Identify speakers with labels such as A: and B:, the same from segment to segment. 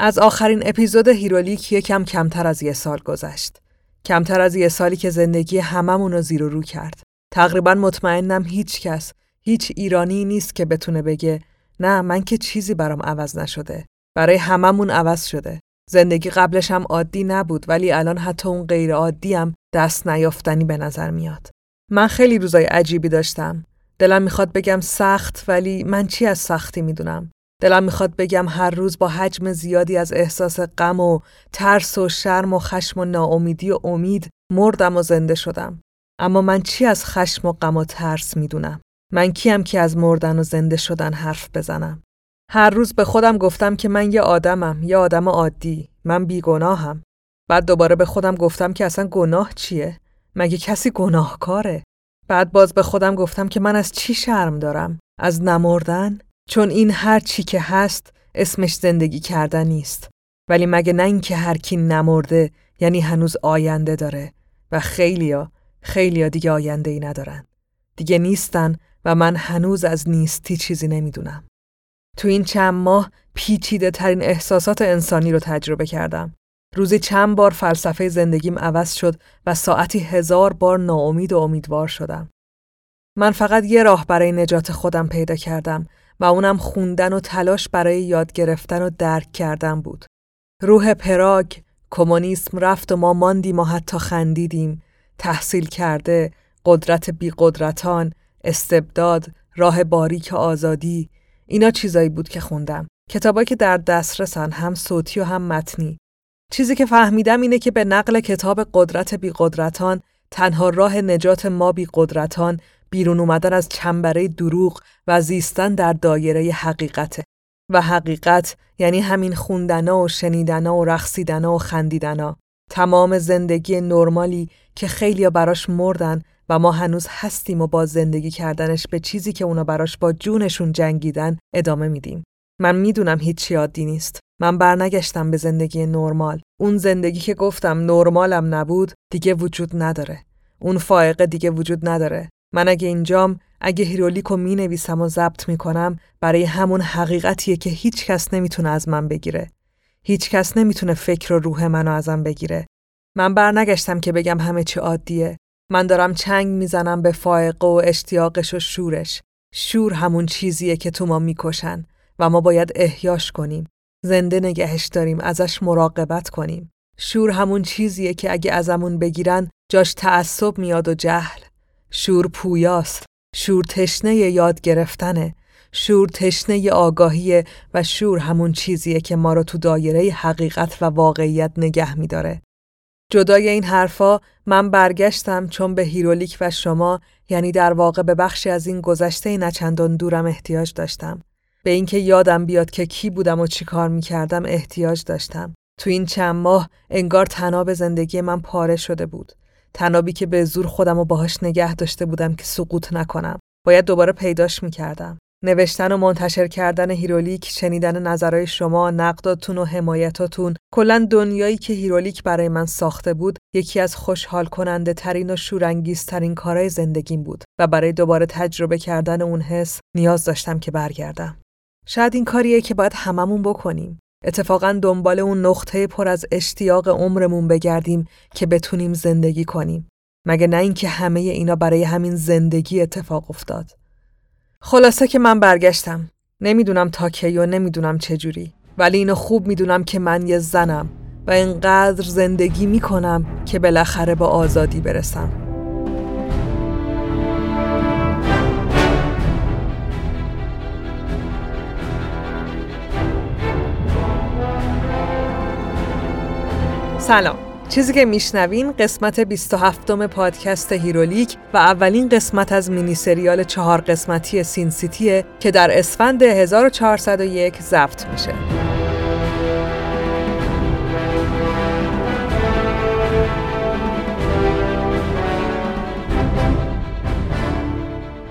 A: از آخرین اپیزود هیرولیک یکم کمتر از یه سال گذشت. کمتر از یه سالی که زندگی هممون رو زیر و رو کرد. تقریبا مطمئنم هیچ کس، هیچ ایرانی نیست که بتونه بگه نه من که چیزی برام عوض نشده. برای هممون عوض شده. زندگی قبلش هم عادی نبود ولی الان حتی اون غیر عادی هم دست نیافتنی به نظر میاد. من خیلی روزای عجیبی داشتم. دلم می‌خواد بگم سخت ولی من چی از سختی می‌دونم. دلم می‌خواد بگم هر روز با حجم زیادی از احساس غم و ترس و شرم و خشم و ناامیدی و امید مردم و زنده شدم. اما من چی از خشم و غم و ترس می‌دونم؟ من کیم که از مردن و زنده شدن حرف بزنم؟ هر روز به خودم گفتم که من یه آدمم، یه آدم عادی، من بیگناهم. بعد دوباره به خودم گفتم که اصلا گناه چیه؟ مگه کسی گناهکاره؟ بعد باز به خودم گفتم که من از چی شرم دارم؟ از نمردن؟ چون این هر چی که هست اسمش زندگی کردن نیست. ولی مگه نه اینکه هر کی نمرده یعنی هنوز آینده داره و خیلیا خیلیا دیگه آینده ای ندارن. دیگه نیستن و من هنوز از نیستی چیزی نمی‌دونم. تو این چند ماه پیچیده ترین احساسات انسانی رو تجربه کردم. روزی چند بار فلسفه زندگیم عوض شد و ساعتی هزار بار ناامید و امیدوار شدم. من فقط یه راه برای نجات خودم پیدا کردم و اونم خوندن و تلاش برای یاد گرفتن و درک کردن بود. روح پراگ، کمونیسم رفت و ما ماندیم و حتی خندیدیم، تحصیل کرده، قدرت بی قدرتان، استبداد، راه باریک آزادی، اینا چیزایی بود که خوندم. کتابایی که در دسترسن هم صوتی و هم متنی. چیزی که فهمیدم اینه که به نقل کتاب قدرت بی قدرتان تنها راه نجات ما بی قدرتان بیرون اومدن از چنبره دروغ و زیستن در دایره حقیقته. و حقیقت یعنی همین خوندنا و شنیدنا و رقصیدنا و خندیدنا. تمام زندگی نرمالی که خیلیا براش مردن و ما هنوز هستیم و با زندگی کردنش به چیزی که اونا براش با جونشون جنگیدن ادامه میدیم. من می‌دونم هیچی عادی نیست. من برنگشتم به زندگی نرمال. اون زندگی که گفتم نرمالم نبود دیگه وجود نداره. اون فائقه دیگه وجود نداره. من اگه اینجام اگه هیرولیکو می نویسم و ضبط می کنم برای همون حقیقتیه که هیچ کس نمی‌تونه از من بگیره. هیچ کس نمی‌تونه فکر و روح منو ازم بگیره. من برنگشتم که بگم همه چی عادیه. من دارم چنگ می‌زنم به فائقه و اشتیاقش و شورش. شور همون چیزیه که تو ما می‌کشن و ما باید احیاش کنیم. زنده نگهش داریم ازش مراقبت کنیم. شور همون چیزیه که اگه ازمون بگیرن جاش تعصب میاد و جهل. شور پویاست. شور تشنه یاد گرفتنه. شور تشنه آگاهیه و شور همون چیزیه که ما رو تو دایره حقیقت و واقعیت نگه میداره. جدای این حرفا من برگشتم چون به هیرولیک و شما یعنی در واقع به بخشی از این گذشته نچندان دورم احتیاج داشتم. به اینکه یادم بیاد که کی بودم و چی کار می کردم احتیاج داشتم. تو این چند ماه انگار تناب زندگی من پاره شده بود. طنابی که به زور خودم و باهاش نگه داشته بودم که سقوط نکنم. باید دوباره پیداش می کردم. نوشتن و منتشر کردن هیرولیک، شنیدن نظرهای شما، نقداتون و حمایتاتون، کلا دنیایی که هیرولیک برای من ساخته بود، یکی از خوشحال کننده ترین و شورانگیزترین کارهای زندگیم بود و برای دوباره تجربه کردن اون حس نیاز داشتم که برگردم. شاید این کاریه که باید هممون بکنیم. اتفاقا دنبال اون نقطه پر از اشتیاق عمرمون بگردیم که بتونیم زندگی کنیم. مگه نه اینکه همه اینا برای همین زندگی اتفاق افتاد. خلاصه که من برگشتم. نمی‌دونم تا کی و نمی‌دونم چجوری. ولی اینو خوب می‌دونم که من یه زنم و اینقدر زندگی می‌کنم که بالاخره به آزادی برسم. سلام چیزی که میشنوین قسمت 27 م پادکست هیرولیک و اولین قسمت از مینی سریال چهار قسمتی Sin City ه که در اسفند 1401 ضبط میشه.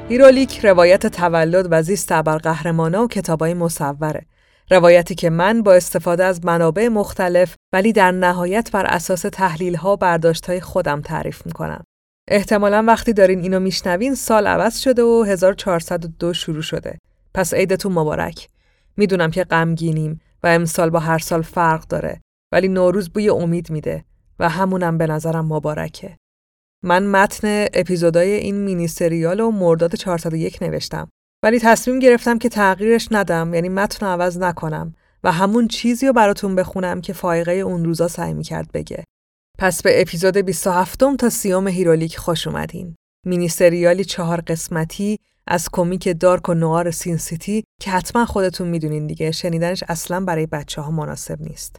A: هیرولیک روایت تولد و زیست ابرقهرمانا و کتابای مصوره روایتی که من با استفاده از منابع مختلف ولی در نهایت بر اساس تحلیل ها برداشت های خودم تعریف می‌کنم. احتمالا وقتی دارین اینو میشنوین سال عوض شده و 1402 شروع شده. پس عیدتون مبارک. می‌دونم که غمگینیم و امسال با هر سال فرق داره ولی نوروز بوی امید میده و همونم به نظرم مبارکه. من متن اپیزودای این مینی سریال و مرداد 401 نوشتم ولی تصمیم گرفتم که تغییرش ندم یعنی متن رو عوض نکنم و همون چیزی رو براتون بخونم که فایقه اون روزا سعی می‌کرد بگه. پس به اپیزود 27 تا سیوم هیرولیک خوش اومدین. مینی سریالی چهار قسمتی از کمیک dark و نوآر Sin City که حتما خودتون می‌دونین دیگه شنیدنش اصلا برای بچه ها مناسب نیست.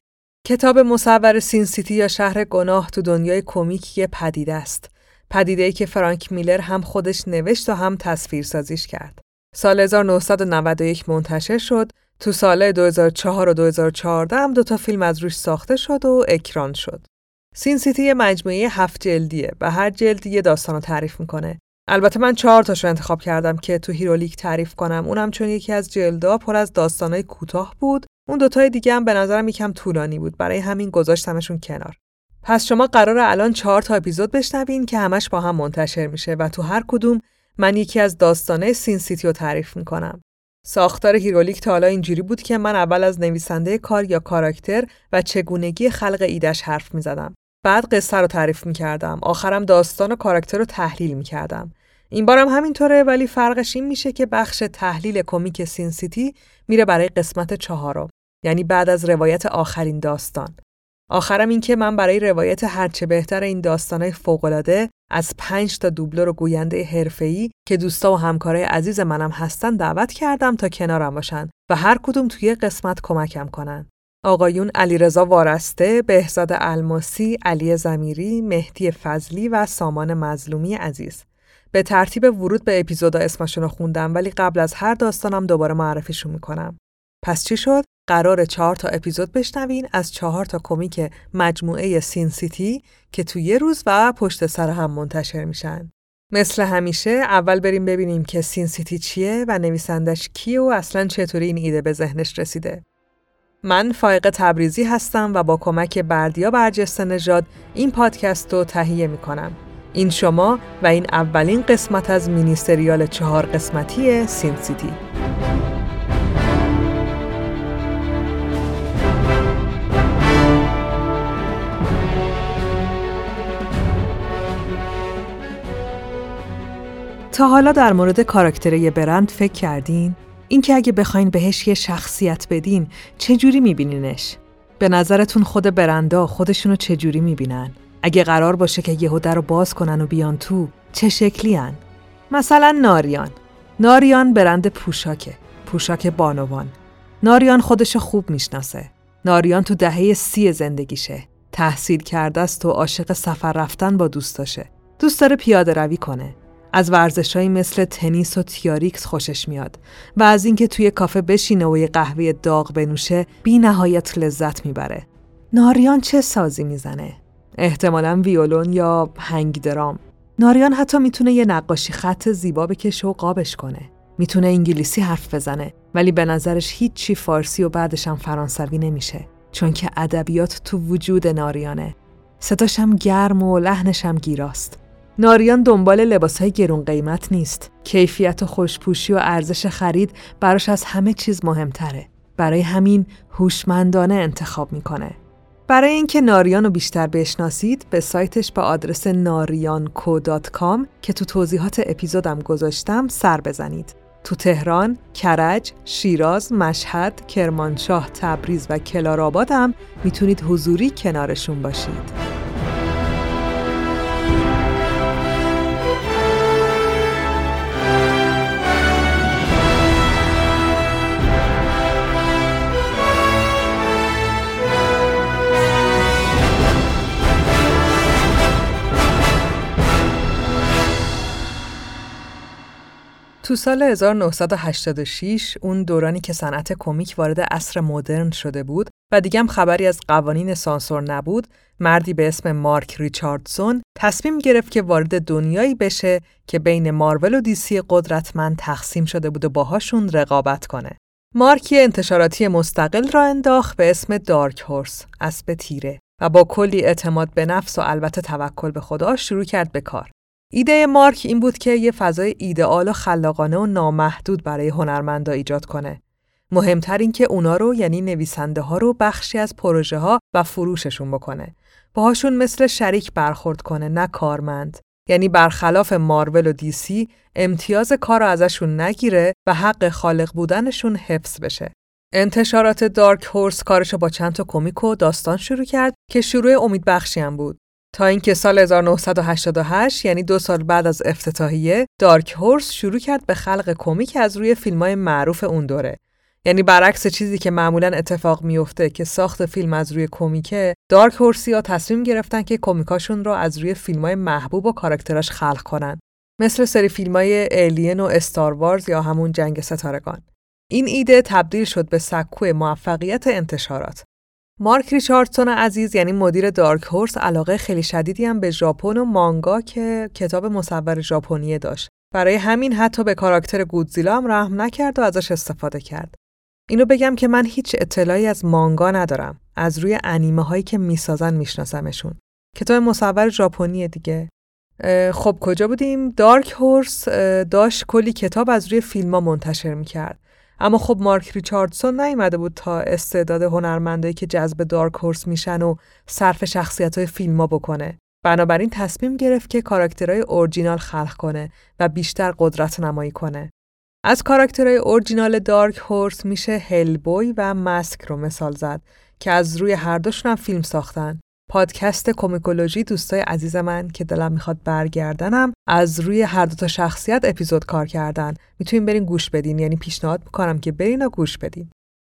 A: کتاب مصور Sin City یا شهر گناه تو دنیای کمیک یه پدیده است. پدیده ای که فرانک میلر هم خودش نوشت و هم تصویر سازیش کرد. سال 1991 منتشر شد تو سال 2004 و 2014 هم دو تا فیلم از روش ساخته شد و اکران شد. Sin City یه مجموعه هفت جلدیه و هر جلد یه داستان رو تعریف می‌کنه. البته من چهار تاشو انتخاب کردم که تو هیرولیک تعریف کنم. اونم چون یکی از جلدا پر از داستانای کوتاه بود. اون دوتای دیگه هم به نظرم یکم طولانی بود. برای همین گذاشتمشون کنار. پس شما قراره الان چهار تا اپیزود بشنوین که همش با هم منتشر میشه و تو هر کدوم من یکی از داستانای Sin City رو تعریف می‌کنم. ساختار هیرولیک تا حالا اینجوری بود که من اول از نویسنده کار یا کاراکتر و چگونگی خلق ایدش حرف می زدم. بعد قصه رو تعریف می کردم. آخرم داستان و کاراکتر رو تحلیل می کردم. این بارم همینطوره ولی فرقش این میشه که بخش تحلیل کمیک Sin City میره برای قسمت چهارم. یعنی بعد از روایت آخرین داستان. آخرم این که من برای روایت هرچه بهتر این داستانهای فوقالعاده از پنج تا دوبلور و گوینده حرفه‌ای که دوستا و همکارای عزیز منم هستن دعوت کردم تا کنارم باشن و هر کدوم توی قسمت کمکم کنن. آقایون علیرضا وارسته، بهزاد الماسی، علی زمیری، مهدی فضلی و سامان مظلومی عزیز. به ترتیب ورود به اپیزودا اسمشون رو خوندم ولی قبل از هر داستانم دوباره معرفیشون می‌کنم. پس چی شد؟ قراره چهار تا اپیزود بشنوین از چهار تا کمیک مجموعه Sin City که توی یه روز و پشت سر هم منتشر میشن. مثل همیشه اول بریم ببینیم که Sin City چیه و نویسندش کیه و اصلا چطوری این ایده به ذهنش رسیده. من فائق تبریزی هستم و با کمک بردیا برجسته نژاد این پادکست رو تهیه می کنم. این شما و این اولین قسمت از مینی سریال چهار قسمتی Sin City. حالا در مورد کاراکتر یه برند فکر کردین؟ اینکه اگه بخواین بهش یه شخصیت بدین چجوری میبینینش؟ به نظرتون خود برندا خودشونو چجوری می‌بینن؟ اگه قرار باشه که یهو در باز کنن و بیان تو چه شکلی هن؟ مثلا ناریان ناریان برند پوشاکه پوشاک بانوان ناریان خودش خوب می‌شناسه ناریان تو دهه سی زندگیشه تحصیل کرده است و عاشق سفر رفتن با دوستاشه دوست داره پیاده روی کنه از ورزشهایی مثل تنیس و تیاریکس خوشش میاد و از اینکه توی کافه بشینه و یه قهوه داغ بنوشه بی نهایت لذت می‌بره. ناریان چه سازی می‌زنه؟ احتمالا ویولون یا هنگ درام. ناریان حتی می‌تونه یه نقاشی خط زیبا بکشه و قابش کنه. می‌تونه انگلیسی حرف بزنه ولی به نظرش هیچی فارسی و بعدش هم فرانسوی نمیشه چون که ادبیات تو وجود ناریانه. صداش هم گرم و لحنش گیراست. ناریان دنبال لباسهای گرون قیمت نیست. کیفیت و خوشپوشی و ارزش خرید براش از همه چیز مهمتره. برای همین هوشمندانه انتخاب می‌کنه. برای اینکه ناریان رو بیشتر بشناسید به سایتش با آدرس narianco.com که تو توضیحات اپیزودم گذاشتم سر بزنید. تو تهران، کرج، شیراز، مشهد، کرمانشاه، تبریز و کلارآباد هم می‌تونید حضوری کنارشون باشید. تو سال 1986 اون دورانی که صنعت کمیک وارد عصر مدرن شده بود و دیگه هم خبری از قوانین سانسور نبود، مردی به اسم مارک ریچاردسون تصمیم گرفت که وارد دنیایی بشه که بین مارول و دیسی قدرتمند تقسیم شده بود و باهاشون رقابت کنه. مارکی انتشاراتی مستقل را انداخت به اسم دارک هورس، اسب تیره و با کلی اعتماد به نفس و البته توکل به خدا شروع کرد به کار. ایده مارک این بود که یه فضای ایدئال و خلاقانه و نامحدود برای هنرمندا ایجاد کنه. مهمتر این که اونا رو یعنی نویسنده ها رو بخشی از پروژه ها و فروششون بکنه. باهاشون مثل شریک برخورد کنه نه کارمند. یعنی برخلاف مارول و دیسی امتیاز کار ازشون نگیره و حق خالق بودنشون حفظ بشه. انتشارات دارک هورس کارشو با چند تا کمیک و داستان شروع کرد که شروع امید بخشی هم بود. تا اینکه سال 1988 یعنی دو سال بعد از افتتاحیه دارک هورس شروع کرد به خلق کمیک از روی فیلم های معروف اون دوره. یعنی برعکس چیزی که معمولا اتفاق میفته که ساخت فیلم از روی کمیکه دارک ها تصمیم گرفتن که کمیکاشون رو از روی فیلم های محبوب و کاراکتراش خلق کنن. مثل سری فیلم های الین و استار وارز یا همون جنگ ستارگان. این ایده تبدیل شد به سکوی موفقیت انتشارات. مارک ریچاردسون عزیز یعنی مدیر دارک هورس علاقه خیلی شدیدی هم به ژاپن و مانگا که کتاب مصور ژاپنی داشت. برای همین حتی به کاراکتر گودزیلا هم رحم نکرد و ازش استفاده کرد. اینو بگم که من هیچ اطلاعی از مانگا ندارم. از روی انیمه هایی که می‌سازن میشناسمشون. کتاب مصور ژاپنی دیگه. خب کجا بودیم؟ دارک هورس داشت کلی کتاب از روی فیلم ها منتشر می‌کرد. اما خب مارک ریچاردسون نیومده بود تا استعداد هنرمندایی که جذب دارک هورس میشن و صرف شخصیت های فیلم ها بکنه. بنابراین تصمیم گرفت که کاراکترهای اورجینال خلق کنه و بیشتر قدرت نمایی کنه. از کاراکترهای اورجینال دارک هورس میشه هلبوی و مسک رو مثال زد که از روی هر دوشون هم فیلم ساختن. پادکست کومیکولوژی دوستای عزیز من که دلم می‌خواد برگردنم از روی هر دو تا شخصیت اپیزود کار کردن. می‌تونین برین گوش بدین یعنی پیشنهاد می‌کنم که برین و گوش بدین.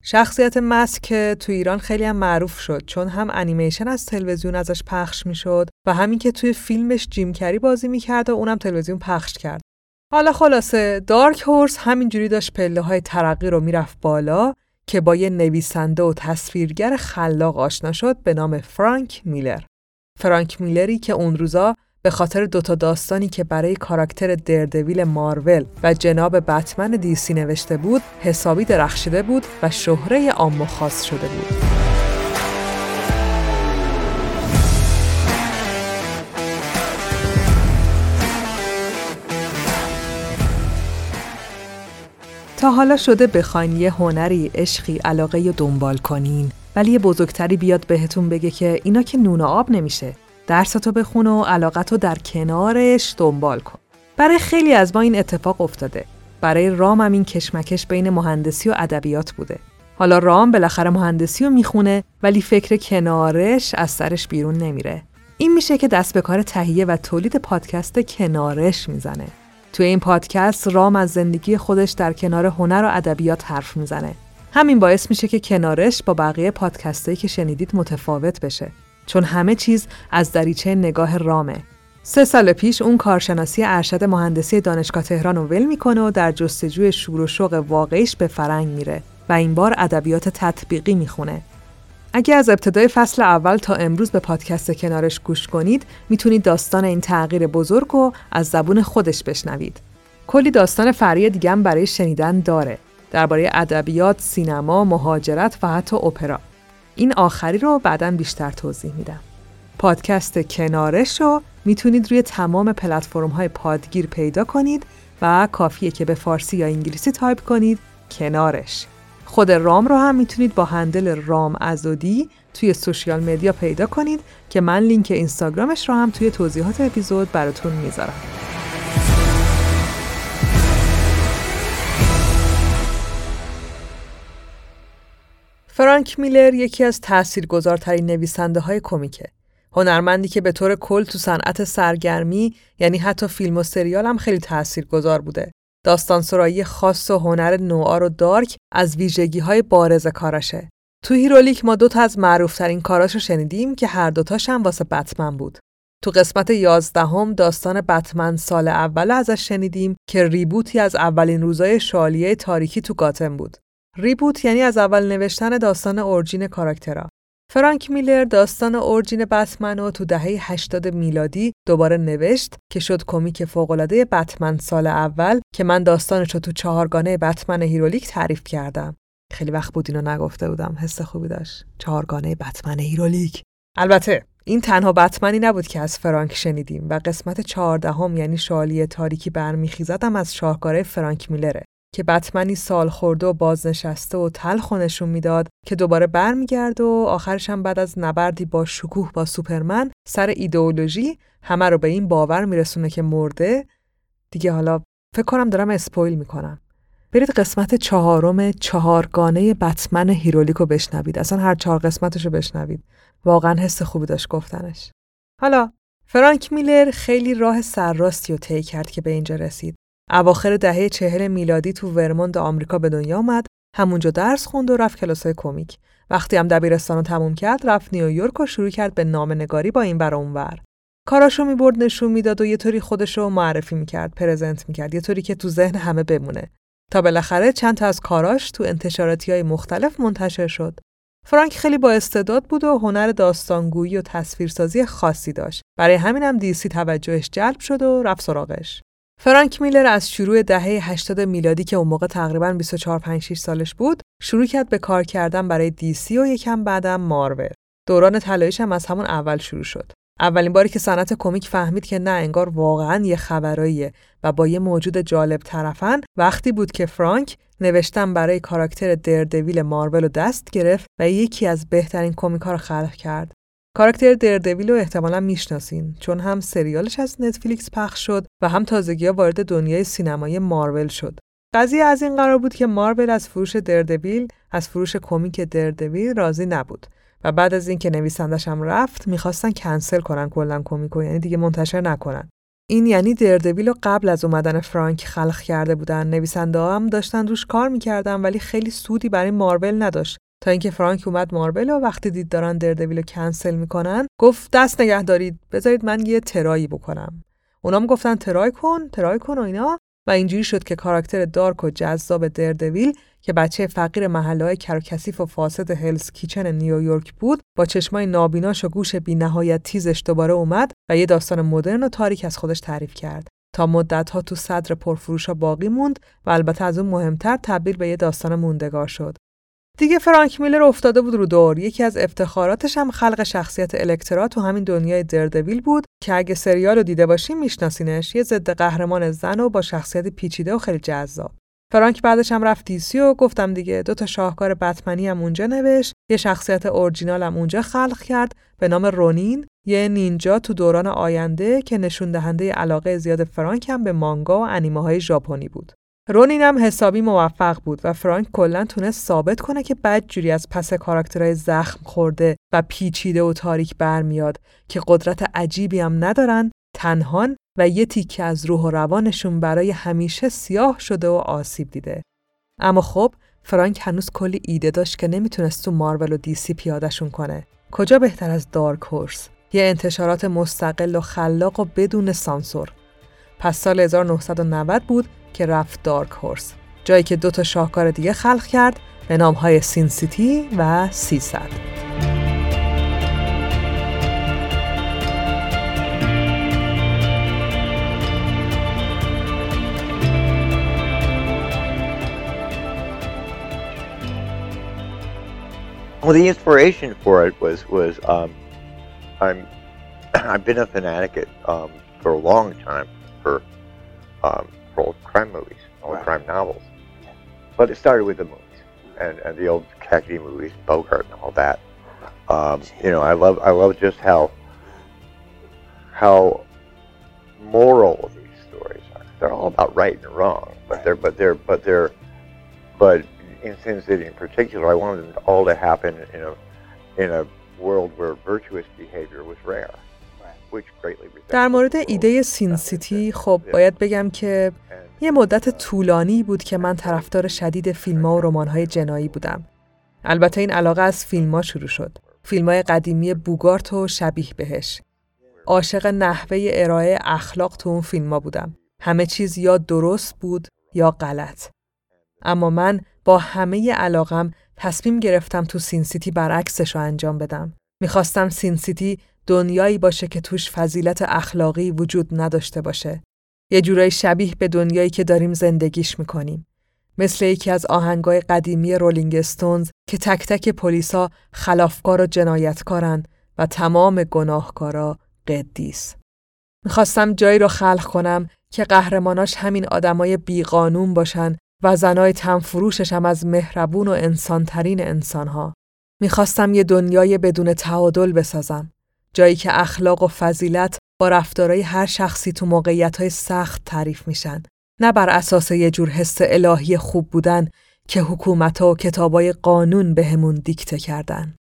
A: شخصیت مسک تو ایران خیلی هم معروف شد چون هم انیمیشن از تلویزیون ازش پخش می‌شد و همین که توی فیلمش جیم کری بازی می‌کرد و اونم تلویزیون پخش کرد. حالا خلاصه دارک هورس همینجوری داشت پله های ترقی رو می‌رفت بالا که با یه نویسنده و تصویرگر خلاق آشنا شد به نام فرانک میلر. فرانک میلری که اون روزا به خاطر دوتا داستانی که برای کاراکتر دردویل مارول و جناب بتمن دیسی نوشته بود حسابی درخشیده بود و شهره عام خاص شده بود. تا حالا شده بخواین یه هنری، عشقی، علاقه یا دنبال کنین. ولی یه بزرگتری بیاد بهتون بگه که اینا که نون آب نمیشه. درستو بخون و علاقتو در کنارش دنبال کن. برای خیلی از ما این اتفاق افتاده. برای رام هم این کشمکش بین مهندسی و ادبیات بوده. حالا رام بالاخره مهندسی رو می‌خونه ولی فکر کنارش از سرش بیرون نمیره. این میشه که دست به کار تهیه و تولید پادکست کنارش می‌زنه. توی این پادکست رام از زندگی خودش در کنار هنر و ادبیات حرف می‌زنه. همین باعث میشه که کنارش با بقیه پادکستایی که شنیدید متفاوت بشه. چون همه چیز از دریچه نگاه رامه. سه سال پیش اون کارشناسی ارشد مهندسی دانشگاه تهران رو ول می‌کنه و در جستجوی شور و شوق واقعیش به فرنگ میره و این بار ادبیات تطبیقی می‌خونه. اگه از ابتدای فصل اول تا امروز به پادکست کنارش گوش کنید می‌تونید داستان این تغییر بزرگ رو از زبون خودش بشنوید. کلی داستان فری دیگه هم برای شنیدن داره. درباره ادبیات، سینما، مهاجرت و حتی اپرا. این آخری رو بعدا بیشتر توضیح میدم. پادکست کنارش رو می‌تونید روی تمام پلتفرم های پادگیر پیدا کنید و کافیه که به فارسی یا انگلیسی تایپ کنید کنارش. خود رام رو هم می‌تونید با handle رام ازودی توی social media پیدا کنید که من لینک اینستاگرامش رو هم توی توضیحات اپیزود براتون می‌ذارم. فرانک میلر یکی از تاثیرگذارترین نویسنده های کمیکه. هنرمندی که به طور کل تو صنعت سرگرمی یعنی حتی فیلم و سریال هم خیلی تاثیرگذار بوده. داستان سرایی خاص و هنر نوآر و dark از ویژگی های بارز کارشه. تو هیرولیک ما دوتا از معروفترین کاراش رو شنیدیم که هر دوتاش هم واسه بتمن بود. تو قسمت یازدهم داستان بتمن سال اول ازش شنیدیم که reboot ی از اولین روزای شوالیه تاریکی تو گاتم بود. reboot یعنی از اول نوشتن داستان origin کاراکترها. فرانک میلر داستان origin بتمن رو تو دهه 80 میلادی دوباره نوشت که شد کمیک فوق‌العاده بتمن سال اول که من داستانش رو تو چهارگانه بتمن هیرولیک تعریف کردم. خیلی وقت بود اینو نگفته بودم حس خوبی داشت. چهارگانه بتمن هیرولیک. البته این تنها بتمنی نبود که از فرانک شنیدیم و قسمت چهاردهم یعنی شوالیه تاریکی برمیخیزدم از شاهکارای فرانک میلره. که بتمنی سال خورده و بازنشسته و تلخ نشون می‌داد که دوباره برمیگرده و آخرش هم بعد از نبردی با شکوه با سوپرمن سر ایدئولوژی همه رو به این باور میرسونه که مرده. دیگه حالا فکر کنم دارم spoil می‌کنم. برید قسمت چهارم چهارگانه بتمن هیرولیکو بشنوید. اصلا هر چهار قسمتش رو بشنوید. واقعا حس خوبی داشت گفتنش. حالا فرانک میلر خیلی راه سرراستی رو طی کرد که به اینجا رسید. اواخر دهه چهل میلادی تو ورموند آمریکا به دنیا آمد همونجا درس خوند و رفت کلاسای کمیک. وقتی هم دبیرستان رو تموم کرد رفت نیویورک و شروع کرد به نامه نگاری با این ور اونور کاراشو می‌برد نشون می‌داد و یه طوری خودشو معرفی می‌کرد پرزنت می‌کرد یه طوری که تو ذهن همه بمونه. تا بالاخره چند تا از کاراش تو انتشاراتی های مختلف منتشر شد. فرانک خیلی با استعداد بود و هنر داستانگویی و تصویرسازی خاصی داشت. برای همینم دیسی توجهش جلب شد و رفت سراغش. فرانک میلر از شروع دهه 80 میلادی که اون موقع تقریبا 24 5 6 سالش بود شروع کرد به کار کردن برای دیسی و یکم بعدم مارول دوران طلاییش هم از همون اول شروع شد اولین باری که صنعت کمیک فهمید که نه انگار واقعا یه خبراییه و با یه موجود جالب طرفن وقتی بود که فرانک نوشتن برای کاراکتر دردویل مارول رو دست گرفت و یکی از بهترین کمیکا رو خلق کرد. کاراکتر دردویل رو احتمالا می‌شناسین چون هم سریالش از نتفلیکس پخش شد و هم تازگی ها وارد دنیای سینمایی مارول شد. قضیه از این قرار بود که مارول از فروش دردویل از فروش کمیک دردویل راضی نبود و بعد از اینکه نویسندش هم رفت می‌خواستن کنسل کنن کلا کمیکو یعنی دیگه منتشر نکنن. این یعنی دردویل رو قبل از اومدن فرانک خلق کرده بودن. نویسنده هم داشتن روش کار می‌کردن ولی خیلی سودی برای مارول نداشت. تا اینکه فرانک اومد مارول و وقتی دید دارن دردویل کنسل می‌کنن گفت دست نگه دارید بذارید من یه ترایی بکنم. اونام گفتن ترای کن ترای کن و اینا. و اینجوری شد که کاراکتر دارک و جذاب دردویل که بچه فقیر محله های کروکسیف و فاسد هلز کیچن نیویورک بود با چشمای نابیناش و گوش بینهایت تیزش دوباره اومد و یه داستان مدرن و تاریک از خودش تعریف کرد. تا مدتها تو صدر پرفروش باقی موند و البته از اون مهمتر تبدیل به یه داستان موندگار شد. دیگه فرانک میلر افتاده بود رو دور. یکی از افتخاراتش هم خلق شخصیت الکترا تو همین دنیای دردویل بود که اگه سریال رو دیده باشین میشناسینش. یه ضد قهرمان زن و با شخصیت پیچیده و خیلی جذاب. فرانک بعدش هم رفت دیسی و گفتم دیگه دو تا شاهکار بتمنی هم اونجا نوشت. یه شخصیت اورجینال هم اونجا خلق کرد به نام رونین. یه نینجا تو دوران آینده که نشون دهنده علاقه زیاد فرانک هم به مانگا و انیمه های ژاپنی بود. رونین هم حسابی موفق بود و فرانک کلا تونست ثابت کنه که بد جوری از پس کاراکترهای زخم خورده و پیچیده و تاریک برمیاد که قدرت عجیبی هم ندارن تنهان و یه تیکه از روح و روانشون برای همیشه سیاه شده و آسیب دیده. اما خب فرانک هنوز کلی ایده داشت که نمی‌تونست تو مارول و دیسی پیادهشون کنه. کجا بهتر از دارک هورس؟ یه انتشارات مستقل و خلاق و بدون سانسور. پس سال 1990 بود که رفت دارک هورس. جایی که دو تا شاهکار دیگه خلق کرد به نامهای سین سیتی و سیصد.
B: Well, the inspiration for it was was um, I'm I've been a fanatic at, um, for a long time for um, old crime movies, old right. crime novels. But it started with the movies and, and the old Cassidy movies, Bogart and all that. Um, you know, I love I love just how how moral these stories are. They're all about right and wrong, but they're but they're but they're but in Sin City in particular, I wanted them all to happen in a in a world where virtuous behavior was rare.
A: در مورد ایده سین سیتی خب باید بگم که یه مدت طولانی بود که من طرفدار شدید فیلم ها و رمان های جنایی بودم. البته این علاقه از فیلم ها شروع شد. فیلم های قدیمی بوگارت و شبیه بهش. عاشق نحوه ارائه اخلاق تو اون فیلم ها بودم. همه چیز یا درست بود یا غلط. اما من با همه علاقم تصمیم گرفتم تو Sin City برعکسش رو انجام بدم. می‌خواستم Sin City دنیایی باشه که توش فضیلت اخلاقی وجود نداشته باشه. یه جورایی شبیه به دنیایی که داریم زندگیش می‌کنیم. مثل یکی از آهنگای قدیمی Rolling Stones که تک تک پلیسا خلافکار و جنایتکارن و تمام گناهکارا قدیس. می‌خواستم جایی رو خلق کنم که قهرماناش همین آدمای بیقانون باشن و زنای تنفروشش هم از مهربون و انسانترین انسانها. می‌خواستم یه دنیای بدون تعادل بسازم. جایی که اخلاق و فضیلت با رفتارهای هر شخصی تو موقعیت سخت تعریف میشن. نه بر اساس یه جور حس الهی خوب بودن که حکومت و کتابای قانون بهمون به دیکته کردن.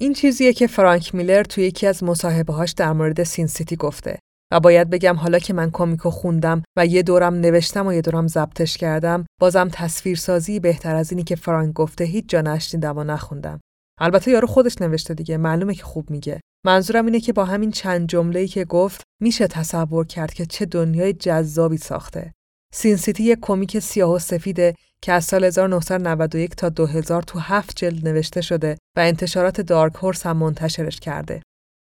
A: این چیزیه که فرانک میلر توی یکی از مصاحبه‌هاش در مورد سین سیتی گفته و باید بگم حالا که من کمیکو خوندم و یه دورم نوشتم و یه دورم ضبطش کردم بازم تصویرسازی بهتر از اینی که فرانک گفته هیچ جا نشنیدم و نخوندم. البته یارو خودش نوشته دیگه معلومه که خوب میگه. منظورم اینه که با همین چند جمله‌ای که گفت میشه تصور کرد که چه دنیای جذابی ساخته. سین سیتی یک کمیک سیاه و سفیده که از سال 1991 تا 2000 تو هفت جلد نوشته شده و انتشارات دارک هورس هم منتشرش کرده.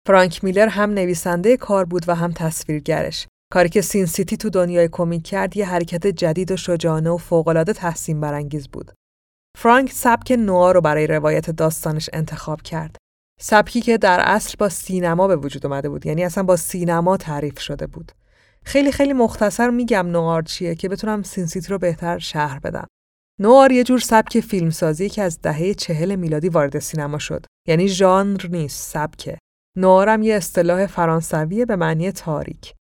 A: فرانک میلر هم نویسنده کار بود و هم تصویرگرش. کاری که سین سیتی تو دنیای کمیک کرد یه حرکت جدید و شجاعانه و فوق‌العاده تحسین برانگیز بود. فرانک سبک نوار رو برای روایت داستانش انتخاب کرد. سبکی که در اصل با سینما به وجود اومده بود یعنی اصلا با سینما تعریف شده بود. خیلی خیلی مختصر میگم نوار چیه که بتونم سین سیتی رو بهتر شهر بدم. نوار یه جور سبک فیلمسازی که از دهه چهل میلادی وارد سینما شد. یعنی ژانر نیست، سبکه. نوارم یه اصطلاح فرانسویه به معنی تاریک.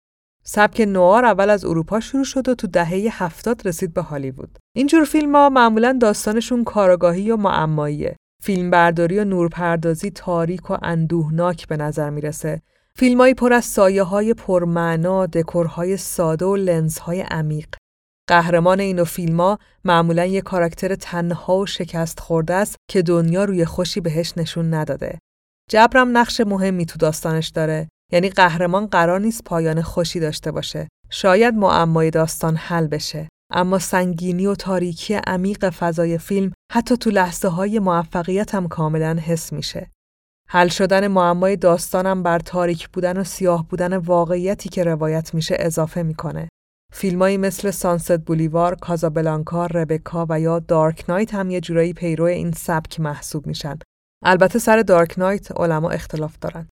A: سبک نوار اول از اروپا شروع شد و تو دهه هفتاد رسید به هالیوود. اینجور فیلم ها معمولا داستانشون کارگاهی و معماییه. فیلمبرداری و نورپردازی تاریک و اندوهناک به نظر می‌رسه. فیلمایی پر از سایه های پرمعنا، دکورهای ساده و لنزهای عمیق. قهرمان این فیلما معمولا یه کاراکتر تنها و شکست خورده است که دنیا روی خوشی بهش نشون نداده. جبرم نقش مهمی تو داستانش داره. یعنی قهرمان قرار نیست پایان خوشی داشته باشه. شاید معمای داستان حل بشه. اما سنگینی و تاریکی عمیق فضای فیلم حتی تو لحظه های موفقیت هم کاملا حس میشه. حل شدن معمای داستانم بر تاریک بودن و سیاه بودن واقعیتی که روایت میشه اضافه می‌کنه. فیلمایی مثل سانست بولیوار، کازابلانکا، ربکا و یا دارک نایت هم یه جورایی پیرو این سبک محسوب میشن. البته سر دارک نایت علما اختلاف دارن.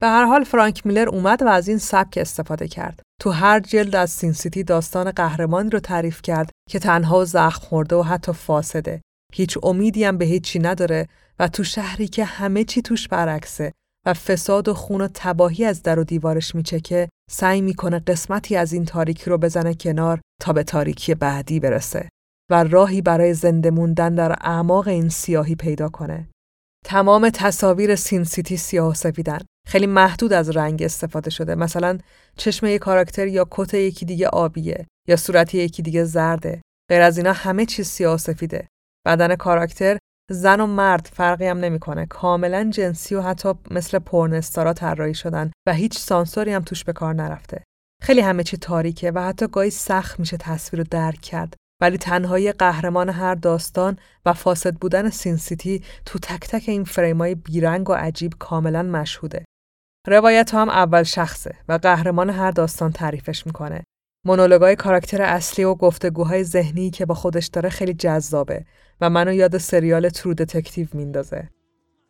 A: به هر حال فرانک میلر اومد و از این سبک استفاده کرد. تو هر جلد از سین سیتی داستان قهرمانی رو تعریف کرد که تنها و زخم خورده و حتی فاسده. هیچ امیدی هم به هیچی نداره و تو شهری که همه چی توش برعکسه و فساد و خون و تباهی از در و دیوارش میچکه سعی می‌کنه قسمتی از این تاریکی رو بزنه کنار تا به تاریکی بعدی برسه و راهی برای زنده موندن در اعماق این سیاهی پیدا کنه. تمام تصاویر سین سیتی سیاه و سفیدن. خیلی محدود از رنگ استفاده شده. مثلا چشم یک کاراکتر یا کت یکی دیگه آبیه یا صورت یکی دیگه زرده. غیر از اینا همه چیز سیاه و سفیده. بدن کاراکتر زن و مرد فرقی هم نمی‌کنه. کاملا جنسی و حتی مثل پورنستارا طراحی شدن و هیچ سانسوری هم توش به کار نرفته. خیلی همه چی تاریکه و حتی گاهی سخت میشه تصویر رو درک کرد. ولی تنهایی قهرمان هر داستان و فاسد بودن سین سیتی تو تک تک این فریمای بیرنگ و عجیب کاملا مشهوده. روایت هم اول شخصه و قهرمان هر داستان تعریفش می‌کنه. مونولوگای کاراکتر اصلی و گفتگوهای ذهنی که با خودش داره خیلی جذابه و منو یاد سریال True Detective میندازه.